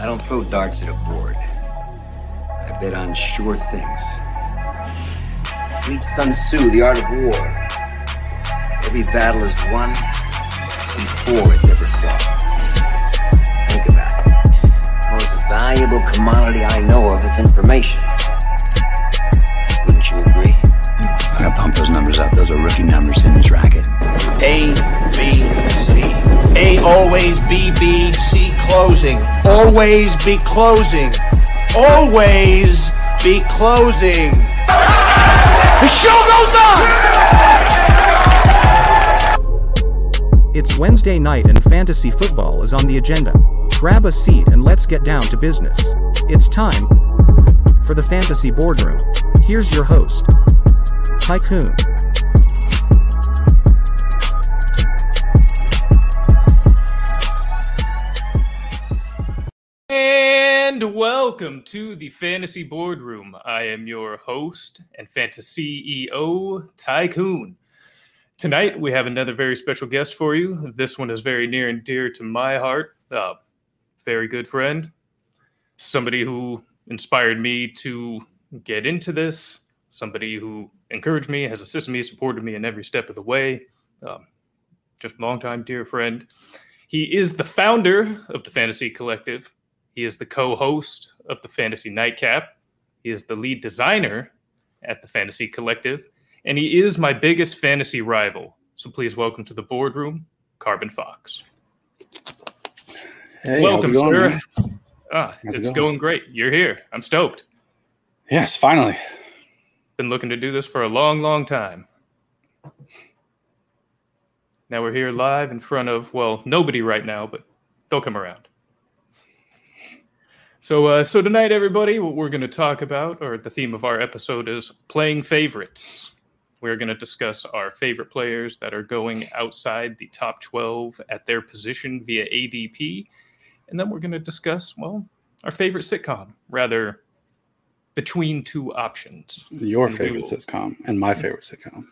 I don't throw darts at a board. I bet on sure things. Read Sun Tzu, The Art of War. Every battle is won before it's ever fought. Think about it. The most valuable commodity I know of is information. Wouldn't you agree? I gotta pump those numbers up. Those are rookie numbers in this racket. A, B, C. A always B, B, C closing. Always be closing. Always be closing. The show goes on! It's Wednesday night and fantasy football is on the agenda. Grab a seat and let's get down to business. It's time for the Fantasy Boardroom. Here's your host, Tycoon. And welcome to the Fantasy Boardroom. I am your host and fantasy CEO, Tycoon. Tonight we have another very special guest for you. This one is very near and dear to my heart. Uh, very good friend, somebody who inspired me to get into this, somebody who encouraged me, has assisted me, supported me in every step of the way. Um, just a longtime dear friend. He is the founder of the Fantasy Collective. He is the co host of the Fantasy Nightcap. He is the lead designer at the Fantasy Collective. And he is my biggest fantasy rival. So please welcome to the boardroom, Carbon Fox. Hey, welcome, it going, sir. man? Ah, How's it it's going? going great. You're here. I'm stoked. Yes, finally. Been looking to do this for a long, long time. Now we're here live in front of, well, nobody right now, but they'll come around. So, uh, so tonight, everybody, what we're going to talk about, or the theme of our episode, is playing favorites. We're going to discuss our favorite players that are going outside the top 12 at their position via ADP. And then we're going to discuss, well, our favorite sitcom, rather between two options. Your And favorite will- sitcom and my favorite sitcom.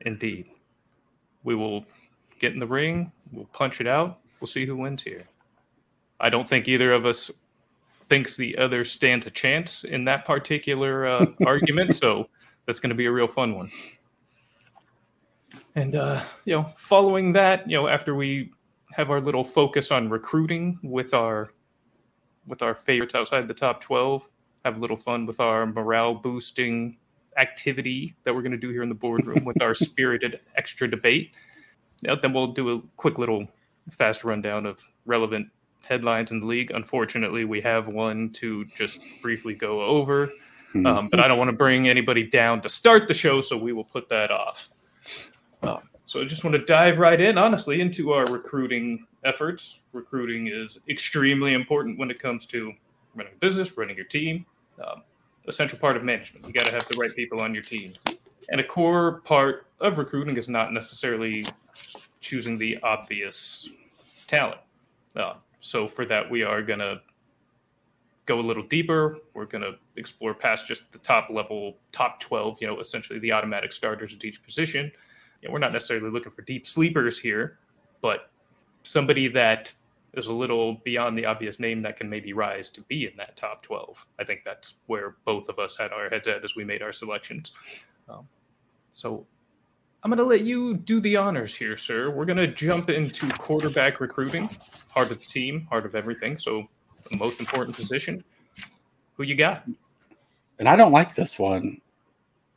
Indeed. We will get in the ring, we'll punch it out, we'll see who wins here. I don't think either of us thinks the other stands a chance in that particular uh, argument, so that's going to be a real fun one. And uh, you know, following that, you know, after we have our little focus on recruiting with our with our favorites outside the top 12, have a little fun with our morale boosting activity that we're going to do here in the boardroom with our spirited extra debate. Then we'll do a quick little fast rundown of relevant headlines in the league. Unfortunately, we have one to just briefly go over, Hmm. um, but I don't want to bring anybody down to start the show, so we will put that off. Um, so I just want to dive right in, honestly, into our recruiting efforts. Recruiting is extremely important when it comes to running a business, running your team. Um, essential part of management. You got to have the right people on your team. And a core part of recruiting is not necessarily choosing the obvious talent. Uh, so for that, we are going to go a little deeper. We're going to explore past just the top level, top 12, you know, essentially the automatic starters at each position. You know, we're not necessarily looking for deep sleepers here, but somebody that is a little beyond the obvious name that can maybe rise to be in that top 12. I think that's where both of us had our heads at as we made our selections. Um, so I'm going to let you do the honors here, sir. We're going to jump into quarterback recruiting, heart of the team, heart of everything. So the most important position. Who you got? And I don't like this one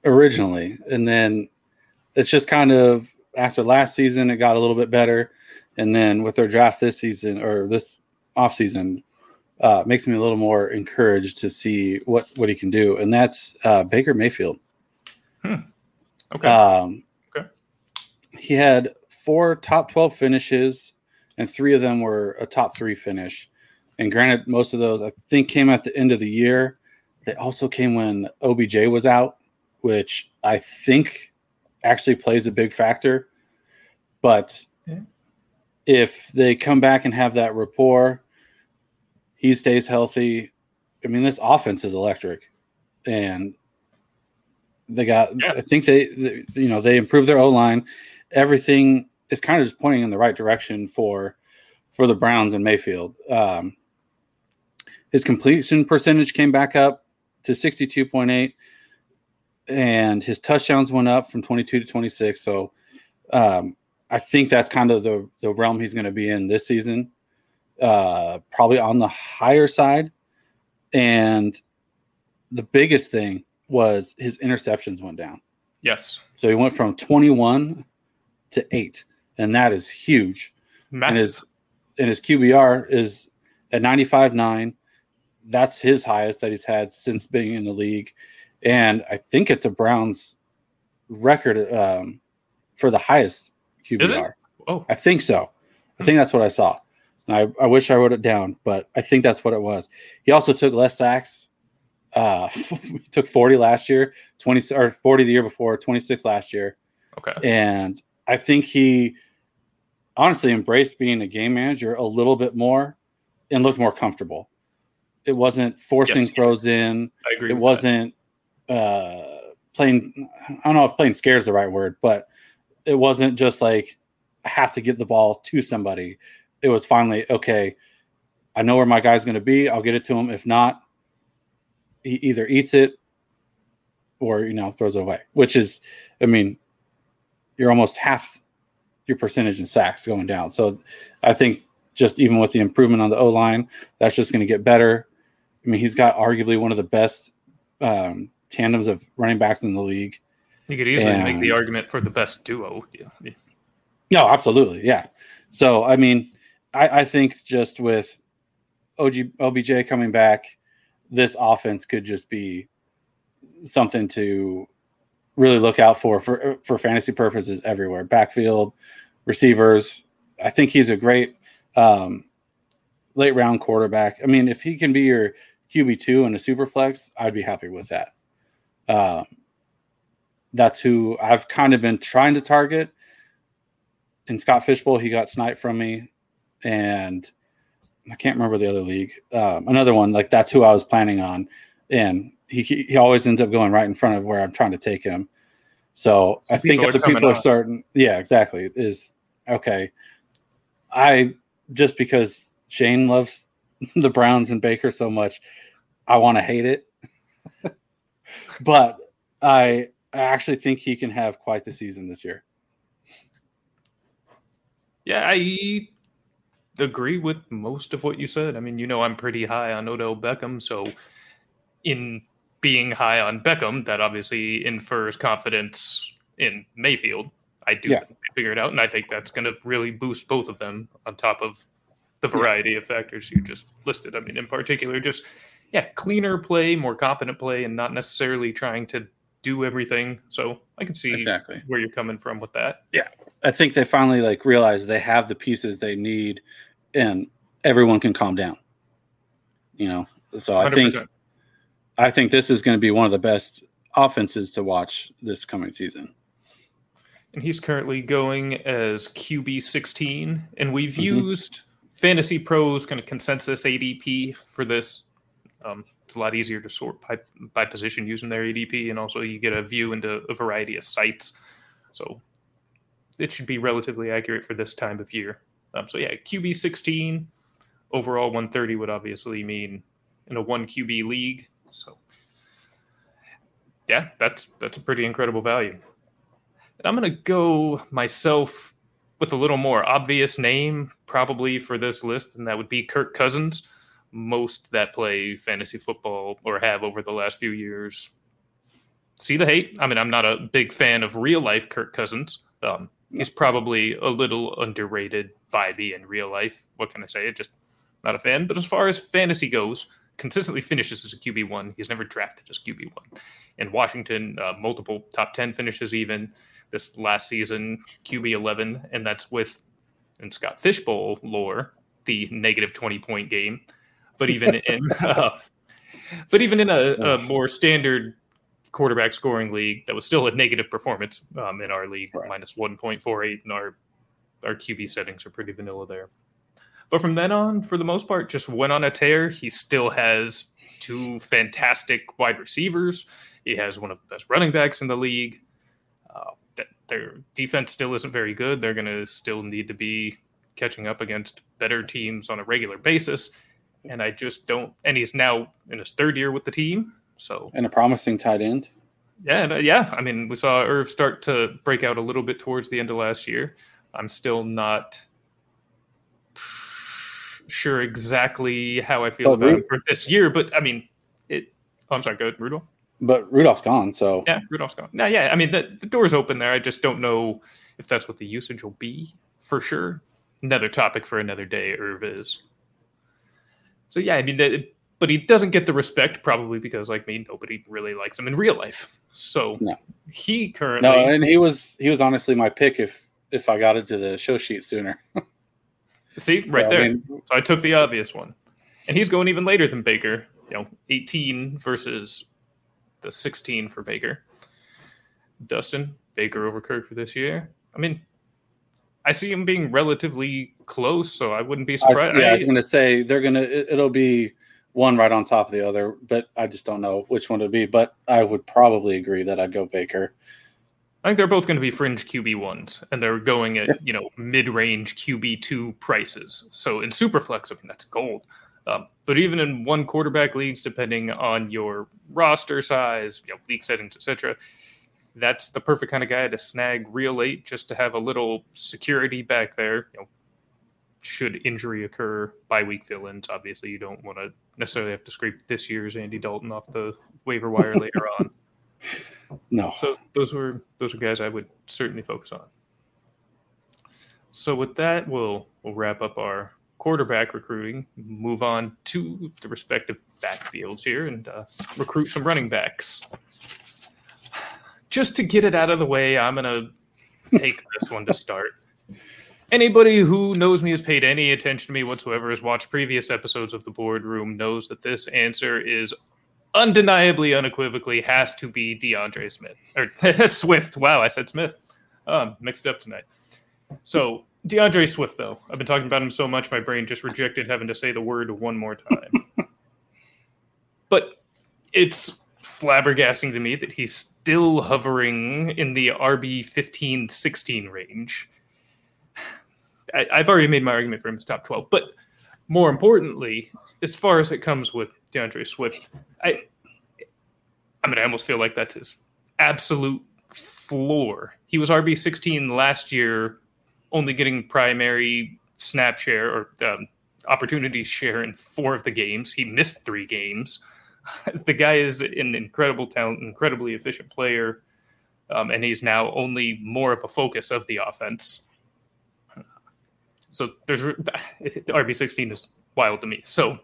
originally. And then it's just kind of after last season, it got a little bit better. And then with their draft this season or this off season, uh, makes me a little more encouraged to see what, what he can do. And that's uh, Baker Mayfield. Okay. Um, Okay. He had four top 12 finishes, and three of them were a top three finish. And granted, most of those I think came at the end of the year. They also came when OBJ was out, which I think actually plays a big factor. But if they come back and have that rapport, he stays healthy. I mean, this offense is electric, and they got. Yeah. I think they, they, you know, they improved their O line. Everything is kind of just pointing in the right direction for for the Browns and Mayfield. Um, his completion percentage came back up to 62.8 and his touchdowns went up from 22 to 26 so um, i think that's kind of the, the realm he's going to be in this season uh, probably on the higher side and the biggest thing was his interceptions went down Yes. so he went from 21 to 8 and that is huge and his and his QBR is at 95.9. That's his highest that he's had since being in the league, and I think it's a Browns record um, for the highest QBR. Oh, I think so. I think that's what I saw. And I, I wish I wrote it down, but I think that's what it was. He also took less sacks. Uh, he took 40 last year, 20 or 40 the year before, 26 last year okay. and I think he honestly embraced being a game manager a little bit more and looked more comfortable. It wasn't forcing Yes. throws in. I agree. It wasn't uh, playing. I don't know if playing scares the right word, but it wasn't just like I have to get the ball to somebody. It was finally okay. I know where my guy's going to be. I'll get it to him. If not, he either eats it or you know throws it away. Which is, I mean, you're almost half your percentage in sacks going down. So I think just even with the improvement on the O line, that's just going to get better. I mean, he's got arguably one of the best um, tandems of running backs in the league. You could easily make the argument for the best duo. Yeah. yeah. No, absolutely, yeah. So I mean, I, I think just with OG OBJ coming back, this offense could just be something to really look out for for for fantasy purposes everywhere. Backfield, receivers. I think he's a great um, late round quarterback. I mean, if he can be your QB two in a super flex, I'd be happy with that. Um, that's who I've kind of been trying to target in Scott Fish Bowl, he got sniped from me, and I can't remember the other league. Um, another one like that's who I was planning on, and he he always ends up going right in front of where I'm trying to take him. So I think that the people are up. starting. Yeah, exactly. Is okay. I just because Shane loves the Browns and Baker so much, I want to hate it, but I I actually think he can have quite the season this year. Yeah, I agree with most of what you said. I mean, you know, I'm pretty high on Odell Beckham, so in being high on Beckham, that obviously infers confidence in Mayfield. I do Yeah. figure it out, and I think that's going to really boost both of them on top of the variety of factors you just listed. I mean, in particular, just yeah, cleaner play, more competent play, and not necessarily trying to do everything. So I can see Exactly. where you're coming from with that. Yeah, I think they finally like realize they have the pieces they need, and everyone can calm down. You know, so I think 100%. I think this is going to be one of the best offenses to watch this coming season. and he's currently going as QB 16. And we've Mhm. used Fantasy Pros kind of consensus ADP for this. Um, it's a lot easier to sort by, by position using their ADP, and also you get a view into a variety of sites. So it should be relatively accurate for this time of year. Um, so yeah, QB 16, overall 130 would obviously mean in a one QB league. So yeah, that's that's a pretty incredible value. And I'm going to go myself with a little more obvious name, probably for this list, and that would be Kirk Cousins. Most that play fantasy football or have over the last few years see the hate. I mean, I'm not a big fan of real life Kirk Cousins. Um, he's probably a little underrated by me in real life. What can I say? It just not a fan. But as far as fantasy goes, consistently finishes as a QB one. He's never drafted as QB one. In Washington, uh, multiple top ten finishes even this last season, QB 11, and that's with, in Scott Fish Bowl lore, the negative 20 point game. But even in, uh, but even in a, a more standard quarterback scoring league, that was still a negative performance um, in our league, Right. minus 1.48, and our our QB settings are pretty vanilla there. But from then on, for the most part, just went on a tear. He still has two fantastic wide receivers. He has one of the best running backs in the league. Uh, their defense still isn't very good. They're going to still need to be catching up against better teams on a regular basis. and I just don't. And he's now in his third year with the team, so And a promising tight end. yeah, uh, yeah. I mean, we saw Irv start to break out a little bit towards the end of last year. I'm still not sure exactly how I feel Oh, about Ru- for this year, but I mean, it. Oh, I'm sorry. Go ahead, Rudolph. But Rudolph's gone, so Yeah, Rudolph's gone. No, yeah. I mean, the, the door's open there. I just don't know if that's what the usage will be for sure. Another topic for another day. Irv is. So yeah, I mean, that, but he doesn't get the respect probably because, like me, nobody really likes him in real life. So No. he currently. no, and he was he was honestly my pick if if I got into the show sheet sooner. See, right So, I there. mean, so I took the obvious one. And he's going even later than Baker. You know, 18 versus the 16 for Baker. Dustin, Baker over Kirk for this year. I mean, I see him being relatively close, so I wouldn't be I, surprised. yeah, I I- was gonna say they're gonna it, it'll be one right on top of the other, but I just don't know which one it would be. But I would probably agree that I'd go Baker. I think they're both going to be fringe QB ones, and they're going at you know mid range QB two prices. So in superflex, I mean that's gold. Um, but even in one quarterback leagues, depending on your roster size, you know, league settings, etc., that's the perfect kind of guy to snag real late, just to have a little security back there. You know, should injury occur, by week fill-ins. Obviously, you don't want to necessarily have to scrape this year's Andy Dalton off the waiver wire later on. No, So those were those are guys I would certainly focus on. So with that, we'll we'll wrap up our quarterback recruiting, move on to the respective backfields here, and uh, recruit some running backs. Just to get it out of the way, I'm gonna take this one to start. Anybody who knows me has paid any attention to me whatsoever has watched previous episodes of the boardroom knows that this answer is undeniably, unequivocally has to be DeAndre Smith or Swift. Wow, I said Smith. Um, mixed up tonight. So DeAndre Swift, though, I've been talking about him so much, my brain just rejected having to say the word one more time. but it's flabbergasting to me that he's still hovering in the RB 15 16 range. I, I've already made my argument for him as top 12, but more importantly, as far as it comes with DeAndre Swift, I I mean I almost feel like that's his absolute floor. He was RB sixteen last year, only getting primary snap share or um, opportunity share in four of the games. He missed three games. the guy is an incredible talent, incredibly efficient player, um, and he's now only more of a focus of the offense. So there's the RB sixteen is wild to me. So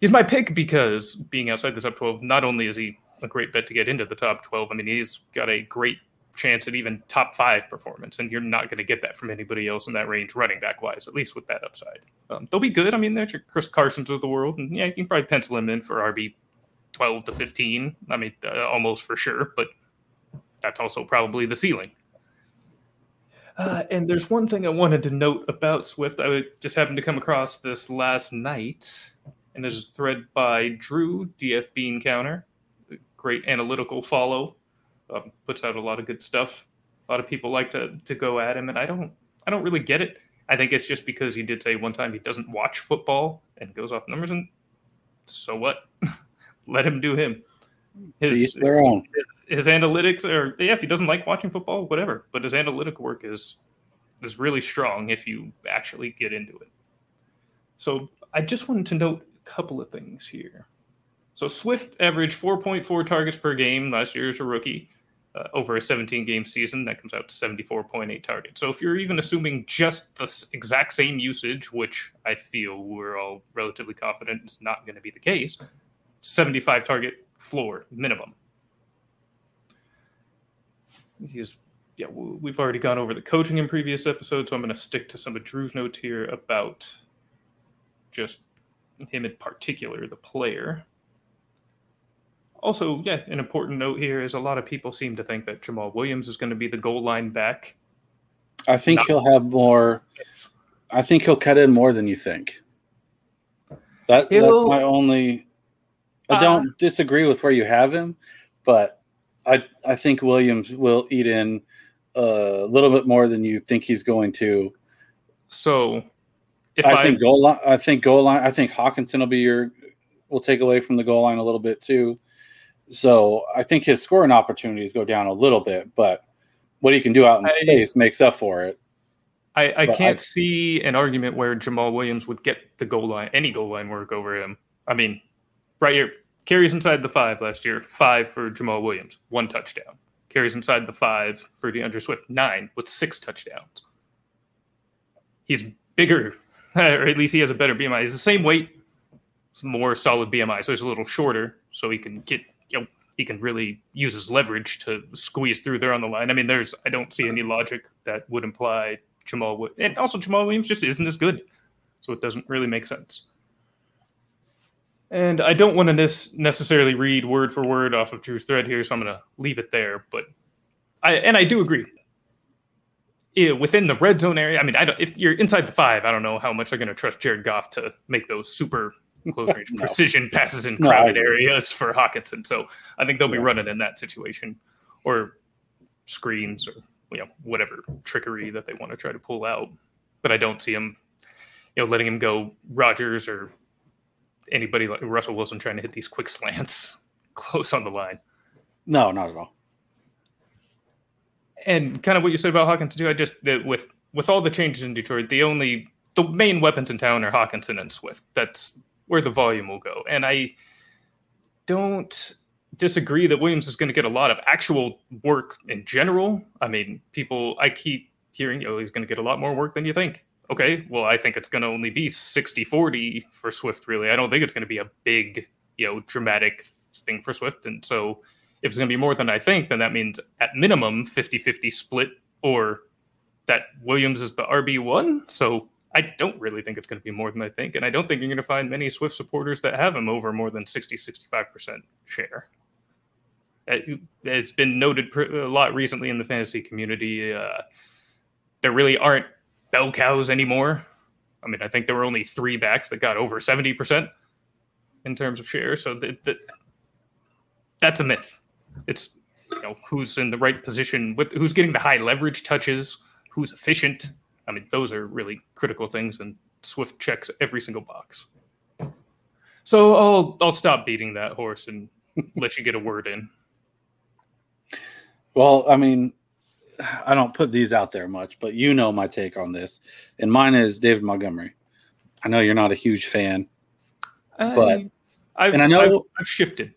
he's my pick because being outside the top 12, not only is he a great bet to get into the top 12, I mean, he's got a great chance at even top five performance, and you're not going to get that from anybody else in that range running back wise, at least with that upside. Um, they'll be good. I mean, there's your Chris Carsons of the world, and yeah, you can probably pencil him in for RB 12 to 15. I mean, uh, almost for sure, but that's also probably the ceiling. Uh, and there's one thing I wanted to note about Swift. I just happened to come across this last night, and there's a thread by Drew DF Bean Counter, great analytical follow, um, puts out a lot of good stuff. A lot of people like to to go at him, and I don't I don't really get it. I think it's just because he did say one time he doesn't watch football and goes off numbers, and so what? Let him do him. each their own. his, his analytics are yeah if he doesn't like watching football whatever but his analytic work is is really strong if you actually get into it so i just wanted to note couple of things here. So swift averaged 4.4 targets per game last year as a rookie uh, over a 17 game season. That comes out to 74.8 targets. So if you're even assuming just the exact same usage which i feel we're all relatively confident is not going to be the case 75 target floor minimum. He's yeah we've already gone over the coaching in previous episodes so i'm going to stick to some of drew's notes here about just him in particular the player also yeah an important note here is a lot of people seem to think that jamal williams is going to be the goal line back I think Not- he'll have more. it's, I think he'll cut in more than you think. That, that's my only. I Uh, don't disagree with where you have him, but I I think Williams will eat in a little bit more than you think he's going to. so If I think goal line. I think goal line. I think Hockenson will be your. Will take away from the goal line a little bit too. So I think his scoring opportunities go down a little bit, but what he can do out in I- space makes up for it. I, I But can't I- see an argument where Jamal Williams would get the goal line, any goal line work over him. I mean, right here, carries inside the five last year, five for Jamal Williams, one touchdown. Carries inside the five for DeAndre Swift, nine with six touchdowns. He's bigger, or at least he has a better BMI. He's the same weight, more solid BMI, so he's a little shorter, so he can get, you know, he can really use his leverage to squeeze through there on the line. I mean, there's, I don't see any logic that would imply Jamal, Wi- and also Jamal Williams just isn't as good, so it doesn't really make sense. And I don't want to nes- necessarily read word for word off of Drew's thread here, so I'm going to leave it there. But I and I do agree. Yeah, within the red zone area, I mean, I don't, if you're inside the five, I don't know how much they're going to trust Jared Goff to make those super close range No. precision passes in crowded agree. areas for Hockenson. So I think they'll be Yeah. running in that situation, or screens, or you know whatever trickery that they want to try to pull out. But I don't see him, you know, letting him go Rodgers or anybody like Russell Wilson trying to hit these quick slants close on the line. No, not at all. And kind of what you said about Hockenson too. I just with with all the changes in Detroit, the only the main weapons in town are Hockenson and Swift. That's where the volume will go. And I don't disagree that Williams is going to get a lot of actual work in general. I mean, people I keep hearing, oh, he's going to get a lot more work than you think. Okay, well, I think it's going to only be 60-40 for Swift really. I don't think it's going to be a big, you know, dramatic thing for Swift and so if it's going to be more than I think, then that means at minimum 50 50 split or that Williams is the RB1. So I don't really think it's going to be more than I think. And I don't think you're going to find many Swift supporters that have him over more than 60 65% share. It- It's been noted a lot recently in the fantasy community. Uh, there really aren't bell cows anymore. I mean, I think there were only three backs that got over 70% in terms of share. So that, that that's a myth. It's you know who's in the right position with who's getting the high leverage touches, who's efficient. I mean, those are really critical things, and Swift checks every single box. So I'll I'll stop beating that horse and let you get a word in. Well, I mean, I don't put these out there much, but you know my take on this, and mine is David Montgomery. I know you're not a huge fan. But- I've, and I know- I've, I've shifted.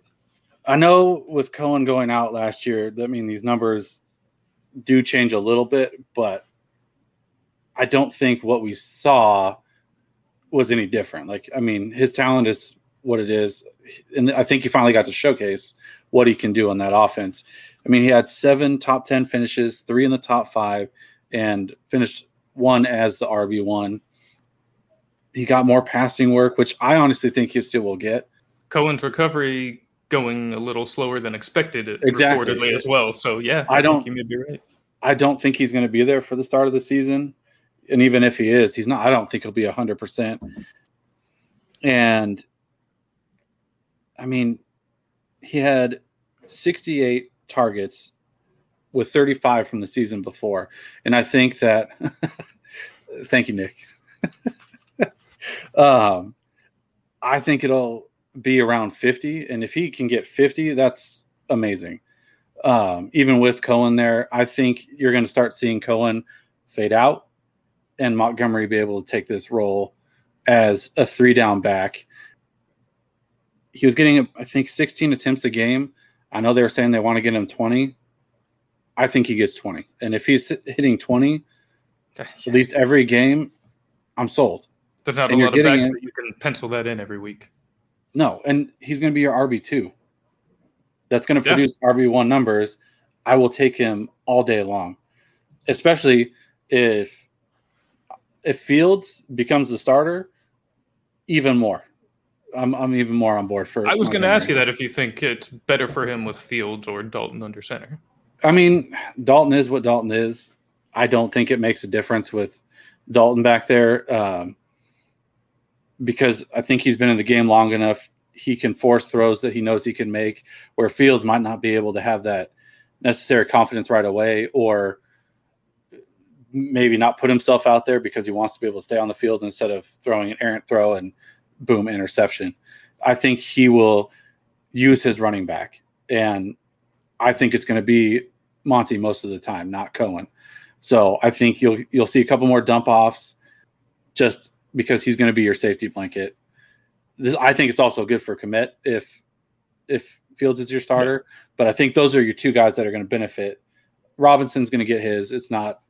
I know with Cohen going out last year, I mean these numbers do change a little bit, but I don't think what we saw was any different. Like, I mean, his talent is what it is, and I think he finally got to showcase what he can do on that offense. I mean, he had seven top ten finishes, three in the top five, and finished one as the RB one. He got more passing work, which I honestly think he still will get. Cohen's recovery going a little slower than expected, Exactly. reportedly as well. So yeah, I think don't- You may be right. I don't think he's going to be there for the start of the season. And even if he is, he's not, I don't think he'll be 100%. And I mean, he had 68 targets with 35 from the season before. And I think that, thank you, Nick. um, I think it'll be around 50. And if he can get 50, that's amazing um, even with Cohen there, I think you're going to start seeing Cohen fade out and Montgomery be able to take this role as a three down back. He was getting, I think, 16 attempts a game. I know they were saying they want to get him 20. I think he gets 20. And if he's hitting 20 at least every game, I'm sold. There's not and a lot of backs it- that you can pencil that in every week. No, and he's going to be your RB2. That's going to Yeah. produce RB1 numbers. I will take him all day long, especially if if Fields becomes the starter, even more. I'm, I'm even more on board for. I was going to ask you that if you think it's better for him with Fields or Dalton under center. I mean, Dalton is what Dalton is. I don't think it makes a difference with Dalton back there um, because I think he's been in the game long enough. He can force throws that he knows he can make, where Fields might not be able to have that necessary confidence right away or maybe not put himself out there because he wants to be able to stay on the field instead of throwing an errant throw and boom interception. I think he will use his running back, and I think it's going to be Monty most of the time, not Cohen. So I think you'll you'll see a couple more dump offs, just because he's going to be your safety blanket. This, I think it's also good for Kmet if if Fields is your starter, but I think those are your two guys that are going to benefit. Robinson's going to get his. It's not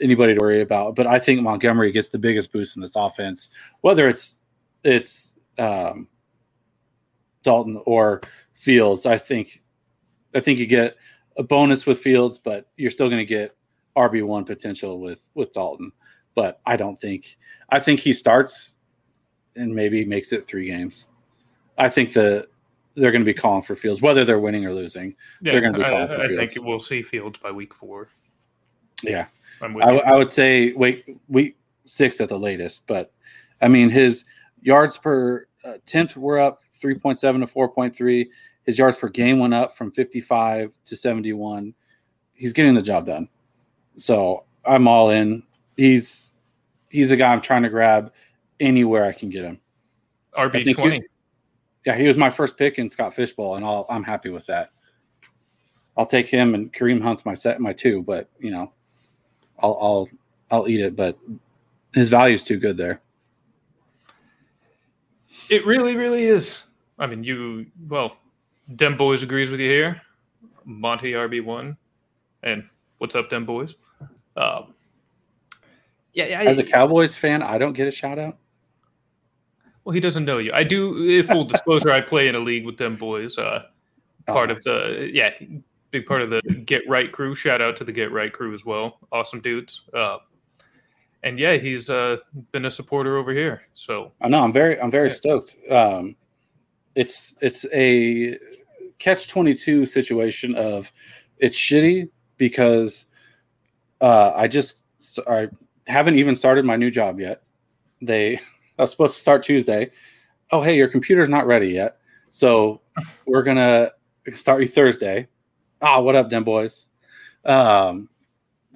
anybody to worry about, but I think Montgomery gets the biggest boost in this offense, whether it's it's um, Dalton or Fields. I think I think you get a bonus with Fields, but you're still going to get RB one potential with with Dalton. But I don't think I think he starts and maybe makes it three games. I think the they're going to be calling for Fields, whether they're winning or losing. Yeah, they're going to be I, calling for I Fields. I think we'll see Fields by week four. yeah, I. I would say wait week six at the latest. But I mean, his yards per uh, attempt were up three point seven to four point three. His yards per game went up from fifty five to seventy one. He's getting the job done. So I'm all in. He's he's a guy I'm trying to grab anywhere I can get him. RB twenty. Yeah, he was my first pick in Scott Fish Bowl, and I'll, I'm happy with that. I'll take him, and Kareem Hunt's my set, my two, but you know, I'll I'll I'll eat it. But his value's too good there. It really, really is. I mean, you well, Dem Boys agrees with you here. Monty RB one, and what's up, Dem Boys? Um, yeah, yeah. As a Cowboys fan, I don't get a shout out. well, he doesn't know you. I do. eh, Full disclosure, I play in a league with them Boys. Uh, part Oh, of the yeah, big part of the Get Right crew. Shout out to the Get Right crew as well. Awesome dudes. Uh, and yeah, he's uh, been a supporter over here. So I know. I'm very I'm very Yeah. stoked. Um, it's it's a catch twenty two situation of it's shitty because uh, I just I haven't even started my new job yet. They I was supposed to start Tuesday. Oh hey, your computer's not ready yet, so we're gonna start you Thursday. Ah, what up, Dem Boys? Um,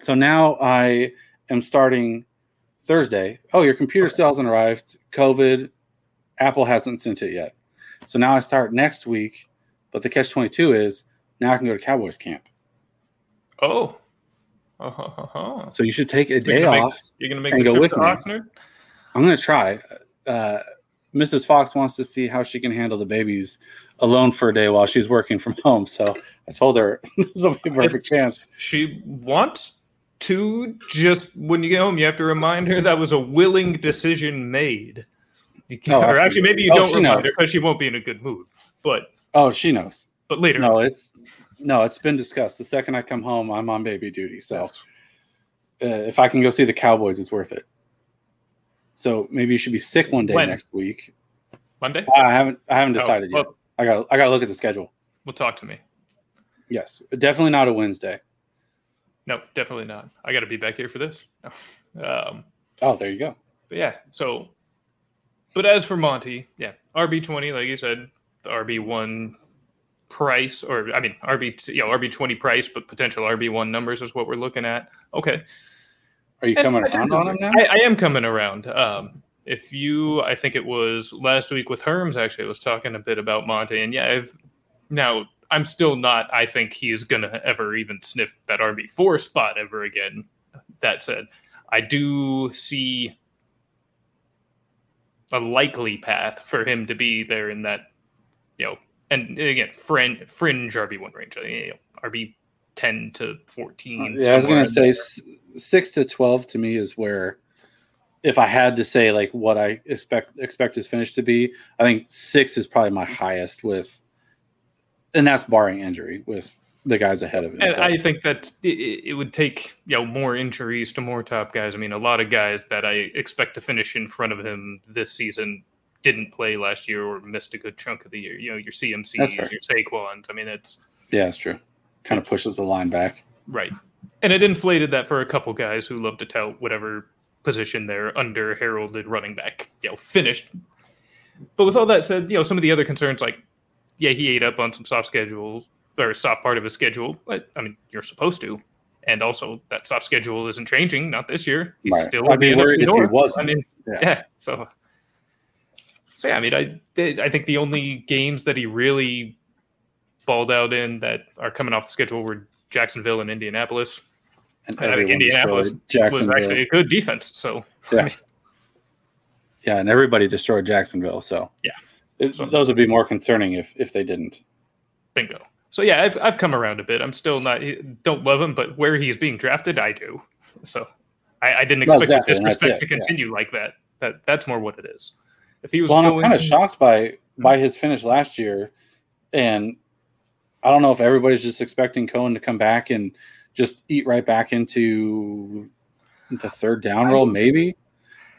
so now I am starting Thursday. Oh, your computer still hasn't arrived. COVID, Apple hasn't sent it yet. So now I start next week. But the catch 22 is now I can go to Cowboys camp. oh, uh-huh. So you should take a day You're gonna off. Make, you're gonna make and the go trip with to me. I'm going to try. Uh, Mrs. Fox wants to see how she can handle the babies alone for a day while she's working from home. So I told her this will be a perfect chance. She wants to. Just when you get home, you have to remind her that was a willing decision made. You Oh, or actually, maybe you. Oh, don't remind knows. her because she won't be in a good mood. But Oh, she knows. But later, No, it's no, it's been discussed. The second I come home, I'm on baby duty. So uh, if I can go see the Cowboys, it's worth it. So maybe you should be sick one day When? next week. Monday. I haven't I haven't Oh, decided yet. I got I got to look at the schedule. well, talk to me. Yes, definitely not a Wednesday. No, definitely not. I got to be back here for this. Um, Oh, there you go. but yeah, so. But as for Monty, yeah, RB twenty, like you said, the RB one price, or I mean RB, you know, RB twenty price, but potential RB one numbers is what we're looking at. Okay, Are you And coming I around on him now? I, I am coming around. Um, if you, I think it was last week with Herms. Actually, I was talking a bit about Monte, and yeah, I've now I'm still not. I think he's gonna ever even sniff that RB four spot ever again. That said, I do see a likely path for him to be there in that, you know, and again, fringe fringe RB one range, you know, RB ten to fourteen. Uh, yeah, I was gonna say s- six to twelve to me is where, if I had to say like what I expect expect his finish to be, I think six is probably my highest with, and that's barring injury with the guys ahead of him. And I think that it, it would take you know more injuries to more top guys. I mean, a lot of guys that I expect to finish in front of him this season didn't play last year or missed a good chunk of the year. You know, your CMCs, your Saquons. I mean, it's yeah, it's true. Kind of pushes the line back. right, and it inflated that for a couple guys who love to tout whatever position they're under heralded running back. You know, finished. But with all that said, you know, some of the other concerns like, yeah, he ate up on some soft schedules or soft part of his schedule. But I mean, you're supposed to. and also that soft schedule isn't changing. Not this year. He's Right. still I'd be worried if he wasn't. I mean, Yeah. yeah. So, so yeah. I mean, I I think the only games that he really balled out in that are coming off the schedule were Jacksonville and Indianapolis. And I think Indianapolis Was actually a good defense. So Yeah. yeah, and everybody destroyed Jacksonville. So Yeah. It- So- those would be more concerning if if they didn't. bingo. So yeah, I've I've come around a bit. I'm still not don't love him, but where he's being drafted, I do. So I, I didn't Well, expect exactly, the disrespect to yeah. continue like that. That that's more what it is. If he was Well, and I'm kind of shocked by by his finish last year, and I don't know if everybody's just expecting Cohen to come back and just eat right back into the third down role, maybe.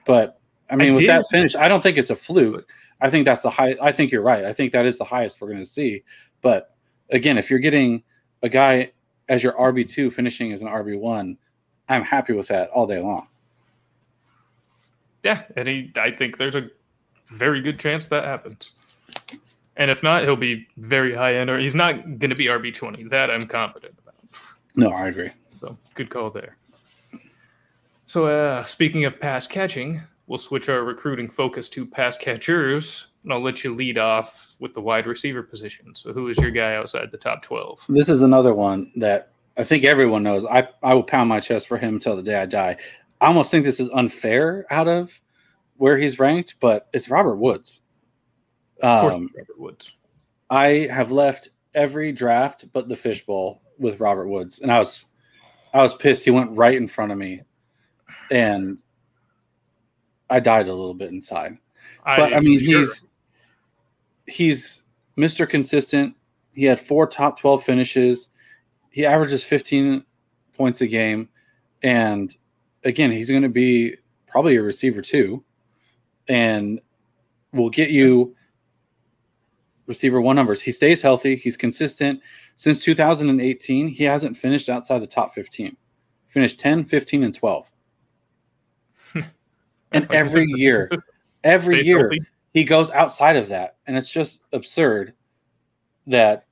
But I mean, with did- that finish, I don't think it's a fluke. I think that's the high. I think you're right. I think that is the highest we're going to see. But again, if you're getting a guy as your RB two finishing as an RB one, I'm happy with that all day long. Yeah, and he, I think there's a very good chance that happens. And if not, he'll be very high end, or he's not going to be RB twenty. That I'm confident about. No, I agree. So good call there. So uh, speaking of pass catching, we'll switch our recruiting focus to pass catchers, and I'll let you lead off with the wide receiver position. So who is your guy outside the top twelve? This is another one that I think everyone knows. I, I will pound my chest for him until the day I die. I almost think this is unfair out of where he's ranked, but it's Robert Woods. Of course, Um, Robert Woods. I have left every draft but the fishbowl with Robert Woods, and I was I was pissed. He went right in front of me, and I died a little bit inside. But I, mean, sure. he's he's Mr. Consistent. He had four top twelve finishes. He averages fifteen points a game, and again, he's going to be probably a receiver too, and will get you receiver one numbers. He stays healthy. He's consistent. Since 2018, he hasn't finished outside the top 15. Finished 10, 15, and 12. and every year, every year, he goes outside of that. And it's just absurd that,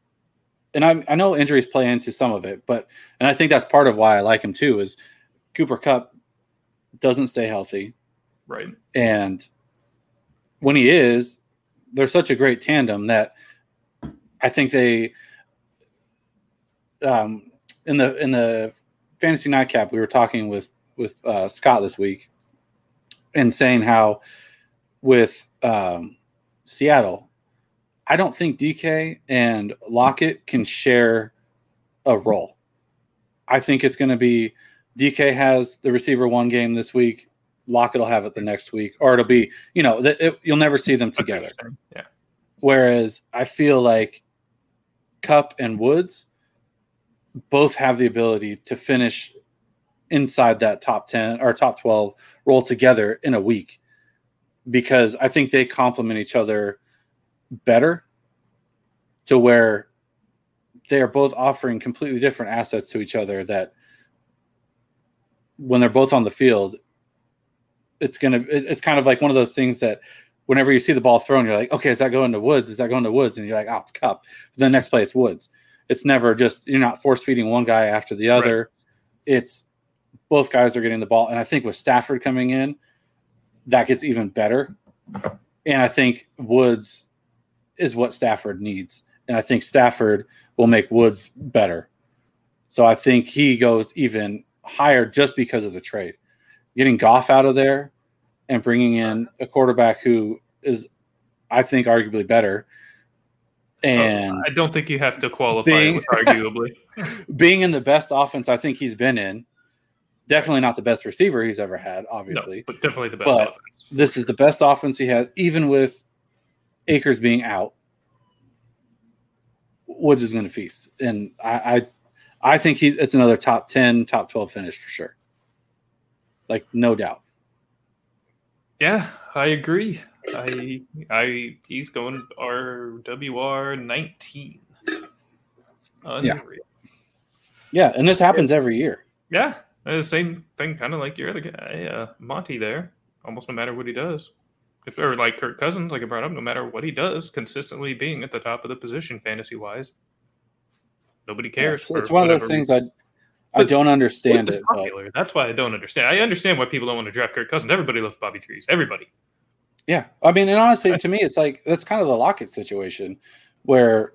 and I, I know injuries play into some of it, but, and I think that's part of why I like him too, is Cooper Kupp doesn't stay healthy. right? And when he is, they're such a great tandem that I think they um in the in the fantasy nightcap we were talking with with uh, Scott this week and saying how with um, Seattle, I don't think DK and Lockett can share a role. I think it's going to be DK has the receiver one game this week. Lockett will have it the next week, or it'll be you know that it, you'll never see them together. Yeah. Whereas I feel like Kupp and Woods both have the ability to finish inside that top 10 or top 12 roll together in a week because I think they complement each other better to where they are both offering completely different assets to each other that when they're both on the field it's going to it's kind of like one of those things that whenever you see the ball thrown, you're like, okay, is that going to Woods? Is that going to Woods? And you're like, oh, it's Kupp. But the next play, it's Woods. It's never just you're not force feeding one guy after the other. It's both guys are getting the ball, and I think with Stafford coming in, that gets even better. And I think Woods is what Stafford needs, and I think Stafford will make Woods better. So I think he goes even higher just because of the trade. Getting Goff out of there and bringing in a quarterback who is, I think, arguably better. Oh, and I don't think you have to qualify Being- it with arguably. being in the best offense I think he's been in, definitely not the best receiver he's ever had, no, obviously. but definitely the best But offense. This is the best offense he has, even with Akers being out. Woods is going to feast, and I, I, I think he it's another top ten, top twelve finish for sure. Like no doubt. Yeah, I agree. I I he's going RWR nineteen. Unreal. Yeah, and this happens every year. Yeah, uh, same thing, kind of like your other guy, uh, Monty. There, almost no matter what he does, if or like Kirk Cousins, like I brought up, no matter what he does, consistently being at the top of the position, fantasy wise, nobody Yeah, cares. it's, it's one of those things reason. I I don't understand it. Popular. That's why I don't understand. I understand why people don't want to draft Kirk Cousins. Everybody loves Bobby Trees. Everybody. yeah, I mean, and honestly, to me, it's like that's kind of the Lockett situation, where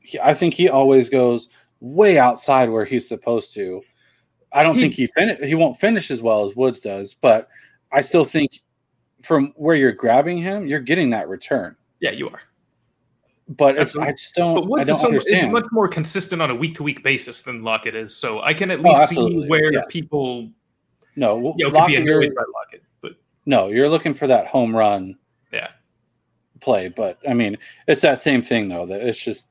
he, I think he always goes way outside where he's supposed to. I don't He- think he fin- he won't finish as well as Woods does, but I still think from where you're grabbing him, you're getting that return. Yeah, you are. But if, I just don't, But I Woods don't is, so, is much more consistent on a week to week basis than Lockett is. So I can at Oh, least see where Yeah. people no, you know, could be Lockett, you're- annoyed by Lockett. But no, you're looking for that home run yeah, play. But I mean, it's that same thing though. That it's just,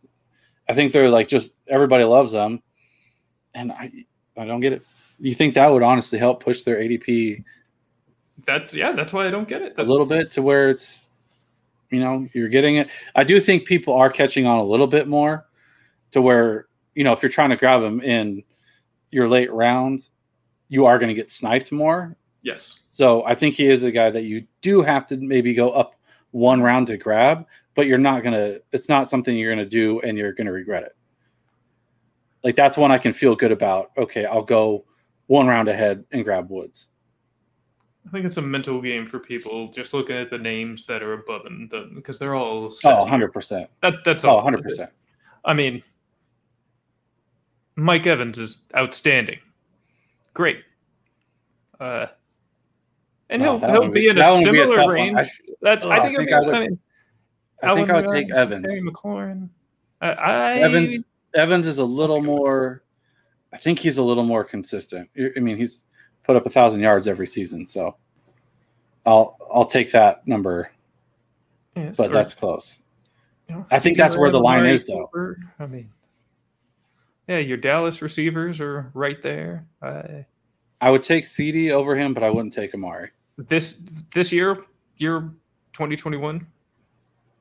I think they're like just everybody loves them, and I, I don't get it. You think that would honestly help push their ADP that's yeah, that's why I don't get it. a little bit to where it's, you know, you're getting it. I do think people are catching on a little bit more to where you know if you're trying to grab them in your late rounds, you are going to get sniped more. yes, So I think he is a guy that you do have to maybe go up one round to grab, but you're not gonna. It's not something you're gonna do, and you're gonna regret it. Like that's one I can feel good about. Okay, I'll go one round ahead and grab Woods. I think it's a mental game for people just looking at the names that are above them because they're all Oh, 100 percent. That that's Oh, all. 100 percent. I mean, Mike Evans is outstanding. Great. Uh, and Wow, he'll he'll be, be- in a be a similar range. I- that Oh, I I think, think it'll I would- I mean, I think I would take Evans. Terry McLaurin. I Evans Evans is a little more. I think he's a little more consistent. I mean, he's put up a thousand yards every season, so I'll I'll take that number, yes, but or, that's close. you know, I think that's where the line is, though. Cooper. I mean, yeah, your Dallas receivers are right there. Uh, I would take CD over him, but I wouldn't take Amari. this this year, year 2021.